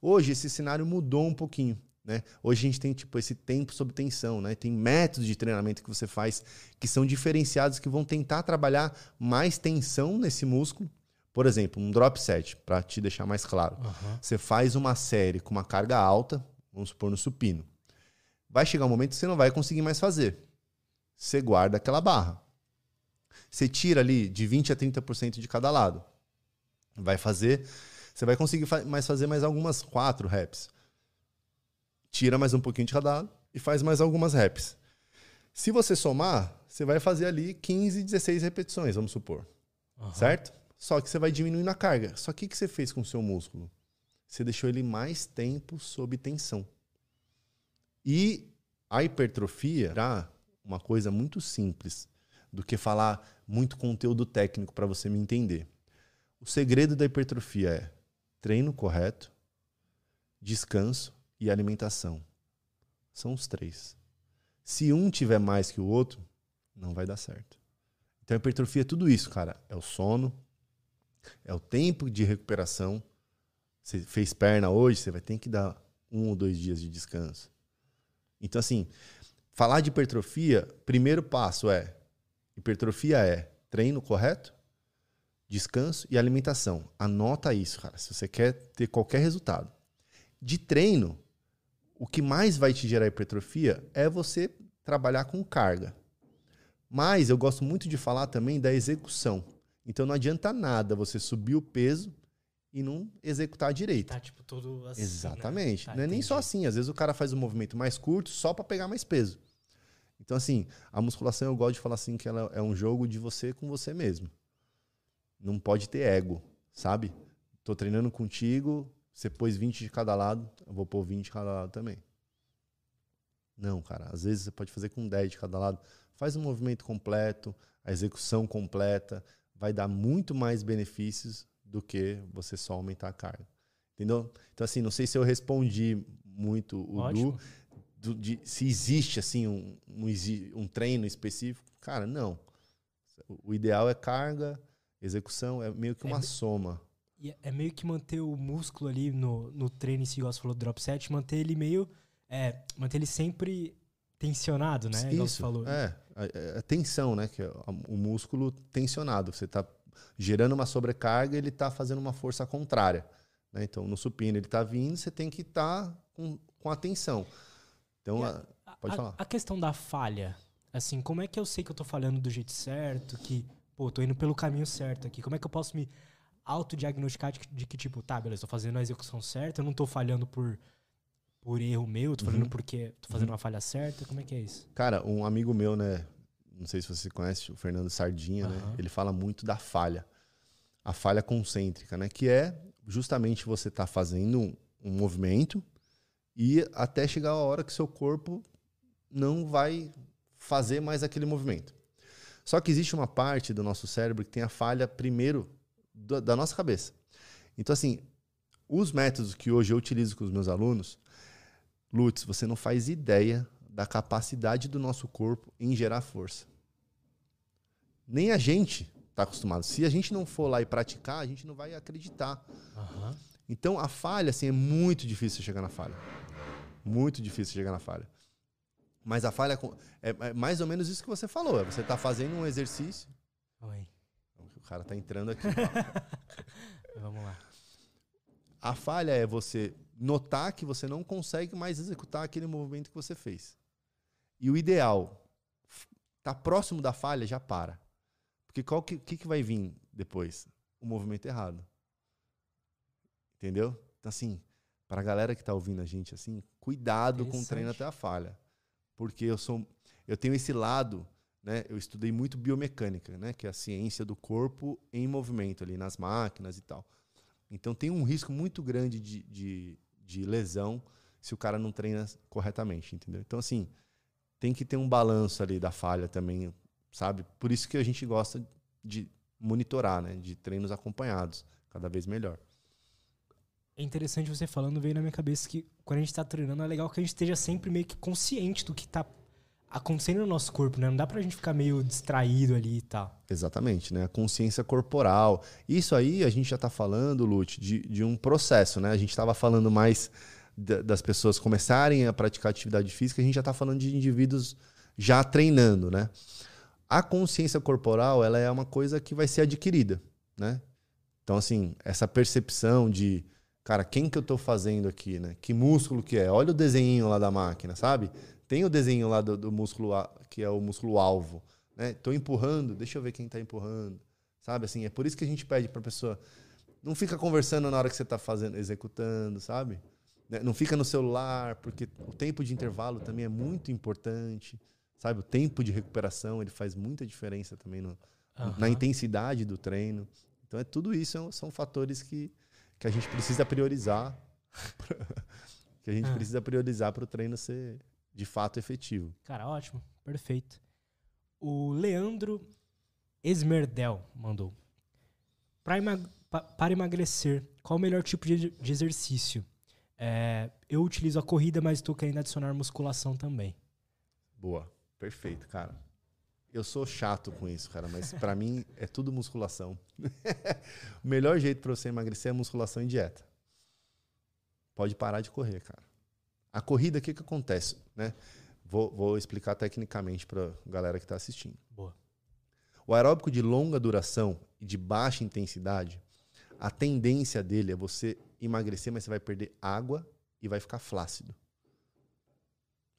Hoje esse cenário mudou um pouquinho. Né? Hoje a gente tem tipo esse tempo sob tensão, né? Tem métodos de treinamento que você faz que são diferenciados que vão tentar trabalhar mais tensão nesse músculo. Por exemplo, um drop set, para te deixar mais claro. Você faz uma série com uma carga alta, vamos supor no supino. Vai chegar um momento que você não vai conseguir mais fazer. Você guarda aquela barra. Você tira ali de 20 a 30% de cada lado. Vai fazer, você vai conseguir mais fazer mais algumas quatro reps. Tira mais um pouquinho de cada e faz mais algumas reps. Se você somar, você vai fazer ali 15, 16 repetições, vamos supor. Certo? Só que você vai diminuindo a carga. Só que o que você fez com o seu músculo? Você deixou ele mais tempo sob tensão. E a hipertrofia era uma coisa muito simples do que falar muito conteúdo técnico para você me entender. O segredo da hipertrofia é treino correto, descanso e alimentação. São os três. Se um tiver mais que o outro, não vai dar certo. Então a hipertrofia é tudo isso, cara. É o sono, é o tempo de recuperação. Você fez perna hoje, você vai ter que dar um ou dois dias de descanso. Então, assim, falar de hipertrofia, primeiro passo é: hipertrofia é treino correto, descanso e alimentação. Anota isso, cara, se você quer ter qualquer resultado. De treino, o que mais vai te gerar hipertrofia é você trabalhar com carga. Mas eu gosto muito de falar também da execução. Então não adianta nada você subir o peso e não executar direito. Tá, tipo, todo assim. Exatamente. Né? Tá, não é nem entendi. só assim. Às vezes o cara faz um movimento mais curto só para pegar mais peso. Então, assim, a musculação eu gosto de falar assim que ela é um jogo de você com você mesmo. Não pode ter ego, sabe? Tô treinando contigo, você pôs 20 de cada lado, eu vou pôr 20 de cada lado também. Não, cara. Às vezes você pode fazer com 10 de cada lado. Faz um movimento completo, a execução completa, vai dar muito mais benefícios do que você só aumentar a carga. Entendeu? Então, assim, não sei se eu respondi muito o Ótimo. Du, do- de, se existe, assim, um, um, um treino específico. Cara, não. O ideal é carga, execução, é meio que É uma me- soma. É- meio que manter o músculo ali no, no treino, se igual você falou do drop set, manter ele meio. É, manter ele sempre tensionado, né? Igual você Isso, falou. é, a, a tensão, né? Que é a- o músculo tensionado. Você está gerando uma sobrecarga, ele está fazendo uma força contrária. né? Então, no supino ele está vindo, você tem que estar com, com atenção. Então, E a- pode a, falar. A questão da falha, assim, como é que eu sei que eu tô falhando do jeito certo, que, pô, tô indo pelo caminho certo aqui? Como é que eu posso me autodiagnosticar de, que- de que, tipo, tá, beleza, tô fazendo a execução certa, eu não tô falhando por, por erro meu, tô Uhum. fazendo porque tô fazendo uma falha certa. Como é que é isso? Cara, um amigo meu, né? Não sei se você conhece, o Fernando Sardinha, né? Aham. Ele fala muito da falha. A falha concêntrica, né? Que é justamente você estar fazendo um, um movimento e até chegar a hora que seu corpo não vai fazer mais aquele movimento. Só que existe uma parte do nosso cérebro que tem a falha primeiro da, da nossa cabeça. Então, assim, os métodos que hoje eu utilizo com os meus alunos, Lutz, você não faz ideia da capacidade do nosso corpo em gerar força. Nem a gente está acostumado. Se a gente não for lá e praticar, a gente não vai acreditar. Aham. Então a falha, assim, é muito difícil chegar na falha. Muito difícil chegar na falha. Mas a falha com- é, é mais ou menos isso que você falou. É você tá fazendo um exercício. Oi. O cara tá entrando aqui. Vamos lá. A falha é você notar que você não consegue mais executar aquele movimento que você fez. E o ideal, tá próximo da falha, já para. Porque qual que, que, que vai vir depois? O movimento errado. Entendeu? Então, assim, pra galera que tá ouvindo a gente, assim, cuidado com o treino até a falha. Porque eu sou. Eu tenho esse lado, né? Eu estudei muito biomecânica, né? Que é a ciência do corpo em movimento ali, nas máquinas e tal. Então tem um risco muito grande de, de, de lesão se o cara não treina corretamente, entendeu? Então, assim, tem que ter um balanço ali da falha também, sabe? Por isso que a gente gosta de monitorar, né? De treinos acompanhados, cada vez melhor. É interessante você falando, veio na minha cabeça que quando a gente tá treinando é legal que a gente esteja sempre meio que consciente do que tá acontecendo no nosso corpo, né? Não dá pra gente ficar meio distraído ali e tal. Exatamente, né? A consciência corporal. Isso aí a gente já está falando, Lute, de, de um processo, né? A gente estava falando mais da- das pessoas começarem a praticar atividade física, a gente já está falando de indivíduos já treinando, né? A consciência corporal, ela é uma coisa que vai ser adquirida, né? Então, assim, essa percepção de, cara, quem que eu estou fazendo aqui, né? Que músculo que é? Olha o desenho lá da máquina, sabe? Tem o desenho lá do, do músculo, a- que é o músculo alvo né? Tô empurrando, deixa eu ver quem tá empurrando. Sabe assim, é por isso que a gente pede pra pessoa não fica conversando na hora que você tá fazendo, executando, sabe? Né? Não fica no celular, porque o tempo de intervalo também é muito importante, sabe? O tempo de recuperação, ele faz muita diferença também no- na Aham. intensidade do treino. Então é tudo isso são, são fatores que, que a gente precisa priorizar que a gente Ah. precisa priorizar para o treino ser de fato efetivo. Cara, ótimo. Perfeito. O Leandro Esmerdel mandou. Pra emag- pa- para emagrecer, qual o melhor tipo de, de exercício? É, eu utilizo a corrida, mas estou querendo adicionar musculação também. Boa, perfeito, cara. Eu sou chato com isso, cara, mas pra mim é tudo musculação. o melhor jeito pra você emagrecer é musculação e dieta. Pode parar de correr, cara. A corrida, o que que acontece, né? Vou, vou explicar tecnicamente pra galera que tá assistindo. Boa. O aeróbico de longa duração e de baixa intensidade, a tendência dele é você emagrecer, mas você vai perder água e vai ficar flácido.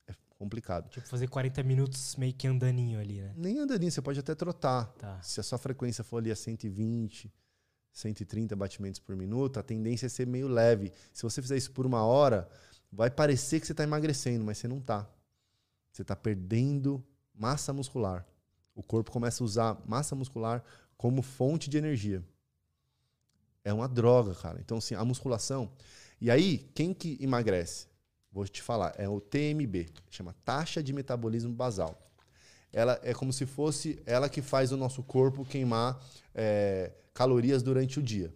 É complicado. Tipo, fazer 40 minutos meio que andaninho ali, né? Nem andaninho, você pode até trotar. Tá. Se a sua frequência for ali a 120, 130 batimentos por minuto, a tendência é ser meio leve. Se você fizer isso por uma hora, vai parecer que você está emagrecendo, mas você não está. Você está perdendo massa muscular. O corpo começa a usar massa muscular como fonte de energia. É uma droga, cara. Então, assim, a musculação. E aí, quem que emagrece? Vou te falar, é o TMB, chama taxa de metabolismo basal ela é como se fosse ela que faz o nosso corpo queimar é, calorias durante o dia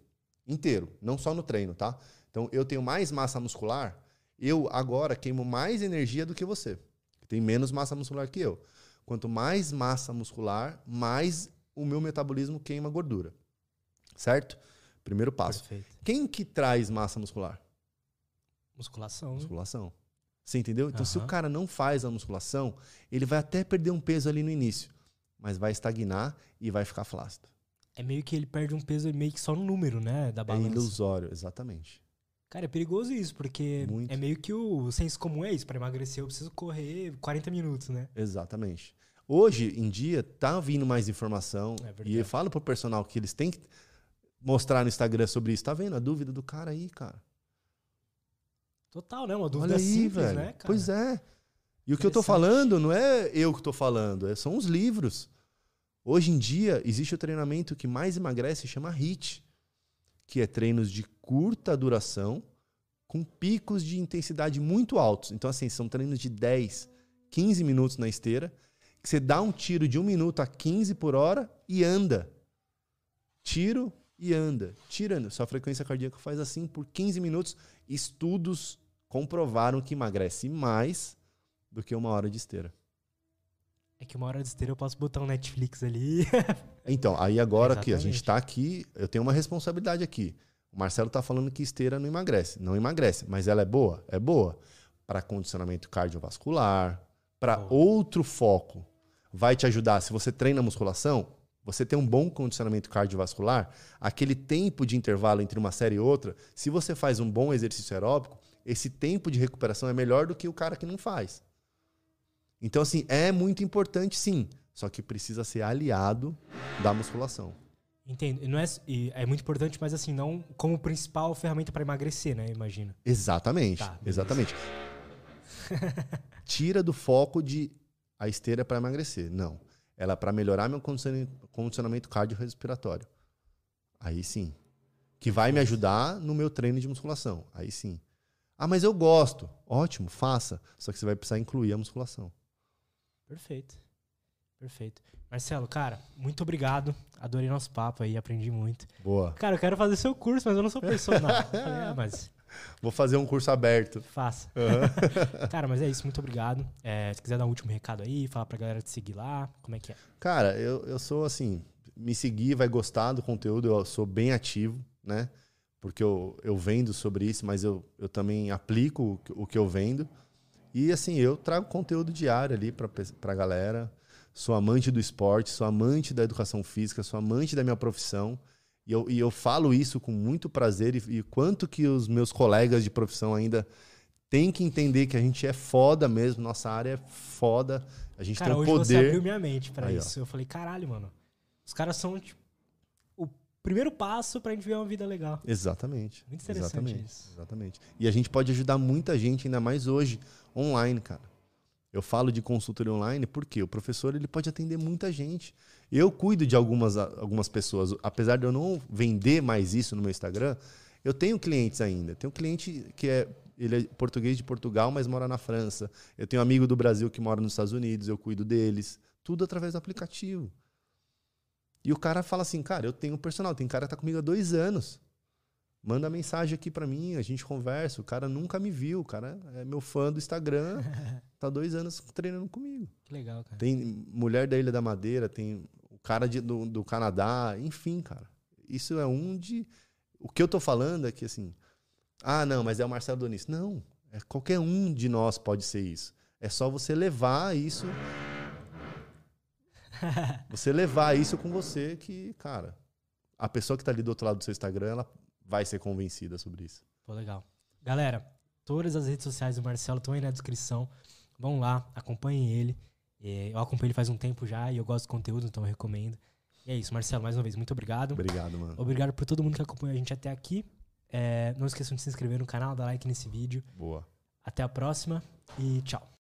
inteiro, não só no treino, tá? Então eu tenho mais massa muscular, eu agora queimo mais energia do que você, que tem menos massa muscular que eu. Quanto mais massa muscular, mais o meu metabolismo queima gordura. Certo? Primeiro passo. Perfeito. Quem que traz massa muscular? Musculação. Musculação. Você entendeu? Então, se o cara não faz a musculação, ele vai até perder um peso ali no início, mas vai estagnar e vai ficar flácido. É meio que ele perde um peso meio que só no número, né? Da É balança. ilusório, exatamente. Cara, é perigoso isso, porque Muito. é meio que o senso comum é isso. Pra emagrecer, eu preciso correr 40 minutos, né? Exatamente. Hoje em dia, tá vindo mais informação. É e eu falo pro personal que eles têm que mostrar no Instagram sobre isso. Tá vendo a dúvida do cara aí, cara? Total, né? Uma dúvida Olha aí, simples, velho. né, cara? Pois é. E o que eu tô falando não é eu que tô falando, é- são os livros. Hoje em dia, existe o treinamento que mais emagrece, chama HIIT, que é treinos de curta duração, com picos de intensidade muito altos. Então, assim, são treinos de 10, 15 minutos na esteira, que você dá um tiro de 1 minuto a 15 por hora e anda. Tiro e anda. Tirando. Sua frequência cardíaca faz assim por 15 minutos. Estudos comprovaram que emagrece mais do que uma hora de esteira. É que uma hora de esteira eu posso botar um Netflix ali. Então, aí agora que a gente tá aqui, eu tenho uma responsabilidade aqui. O Marcelo tá falando que esteira não emagrece. Não emagrece, mas ela é boa? É boa. Para condicionamento cardiovascular, para outro foco. Vai te ajudar. Se você treina musculação, você tem um bom condicionamento cardiovascular, aquele tempo de intervalo entre uma série e outra, se você faz um bom exercício aeróbico, esse tempo de recuperação é melhor do que o cara que não faz. Então, assim, é muito importante, sim. Só que precisa ser aliado da musculação. Entendo. Não é, e é muito importante, mas assim, não como principal ferramenta pra emagrecer, né? Imagina. Exatamente. Tá, exatamente. Tira do foco de a esteira para emagrecer. Não. Ela é para melhorar meu condiciona- condicionamento cardiorrespiratório. Aí sim. Que vai me ajudar no meu treino de musculação. Aí sim. Ah, mas eu gosto. Ótimo, faça. Só que você vai precisar incluir a musculação. Perfeito. Perfeito. Marcelo, cara, muito obrigado. Adorei nosso papo aí, aprendi muito. Boa. Cara, eu quero fazer seu curso, mas eu não sou personal. Eu falei, ah, mas Vou fazer um curso aberto. faça. cara, mas é isso, muito obrigado. É, se quiser dar um último recado aí, falar pra galera te seguir lá, como é que é? Cara, eu, eu sou assim, me seguir, vai gostar do conteúdo, eu sou bem ativo, né? Porque eu, eu vendo sobre isso, mas eu, eu também aplico o que eu vendo. E assim, eu trago conteúdo diário ali pra, pe- pra galera. Sou amante do esporte, sou amante da educação física, sou amante da minha profissão. E eu, e eu falo isso com muito prazer. E, e quanto que os meus colegas de profissão ainda têm que entender que a gente é foda mesmo, nossa área é foda. A gente Cara, tem o hoje você poder. abriu minha mente pra Aí, ó. isso. Eu falei, caralho, mano. Os caras são, tipo, o primeiro passo pra gente viver uma vida legal. Exatamente. Muito interessante exatamente, isso. Exatamente. E a gente pode ajudar muita gente, ainda mais hoje, online, cara. Eu falo de consultoria online porque o professor ele pode atender muita gente. Eu cuido de algumas, algumas pessoas. Apesar de eu não vender mais isso no meu Instagram, eu tenho clientes ainda. Tenho um cliente que é ele é português de Portugal, mas mora na França. Eu tenho um amigo do Brasil que mora nos Estados Unidos, eu cuido deles. Tudo através do aplicativo. E o cara fala assim, cara, eu tenho um personal, tem cara que tá comigo há dois anos. Manda mensagem aqui pra mim, a gente conversa. O cara nunca me viu, o cara é meu fã do Instagram, tá dois anos treinando comigo. Que legal, cara. Tem mulher da Ilha da Madeira, tem o cara de- do, do Canadá, enfim, cara. Isso é um de. O que eu tô falando é que assim. Ah, não, mas é o Marcelo Donis. Não, é qualquer um de nós pode ser isso. É só você levar isso. Você levar isso com você que, cara, a pessoa que tá ali do outro lado do seu Instagram, ela vai ser convencida sobre isso. Pô, legal. Galera, todas as redes sociais do Marcelo estão aí na descrição. Vão lá, acompanhem ele. É, Eu acompanho ele faz um tempo já e eu gosto do conteúdo, então eu recomendo. E é isso, Marcelo, mais uma vez, muito obrigado. Obrigado, mano. Obrigado por todo mundo que acompanhou a gente até aqui. É, não esqueçam de se inscrever no canal, dar like nesse vídeo. Boa. Até a próxima e tchau.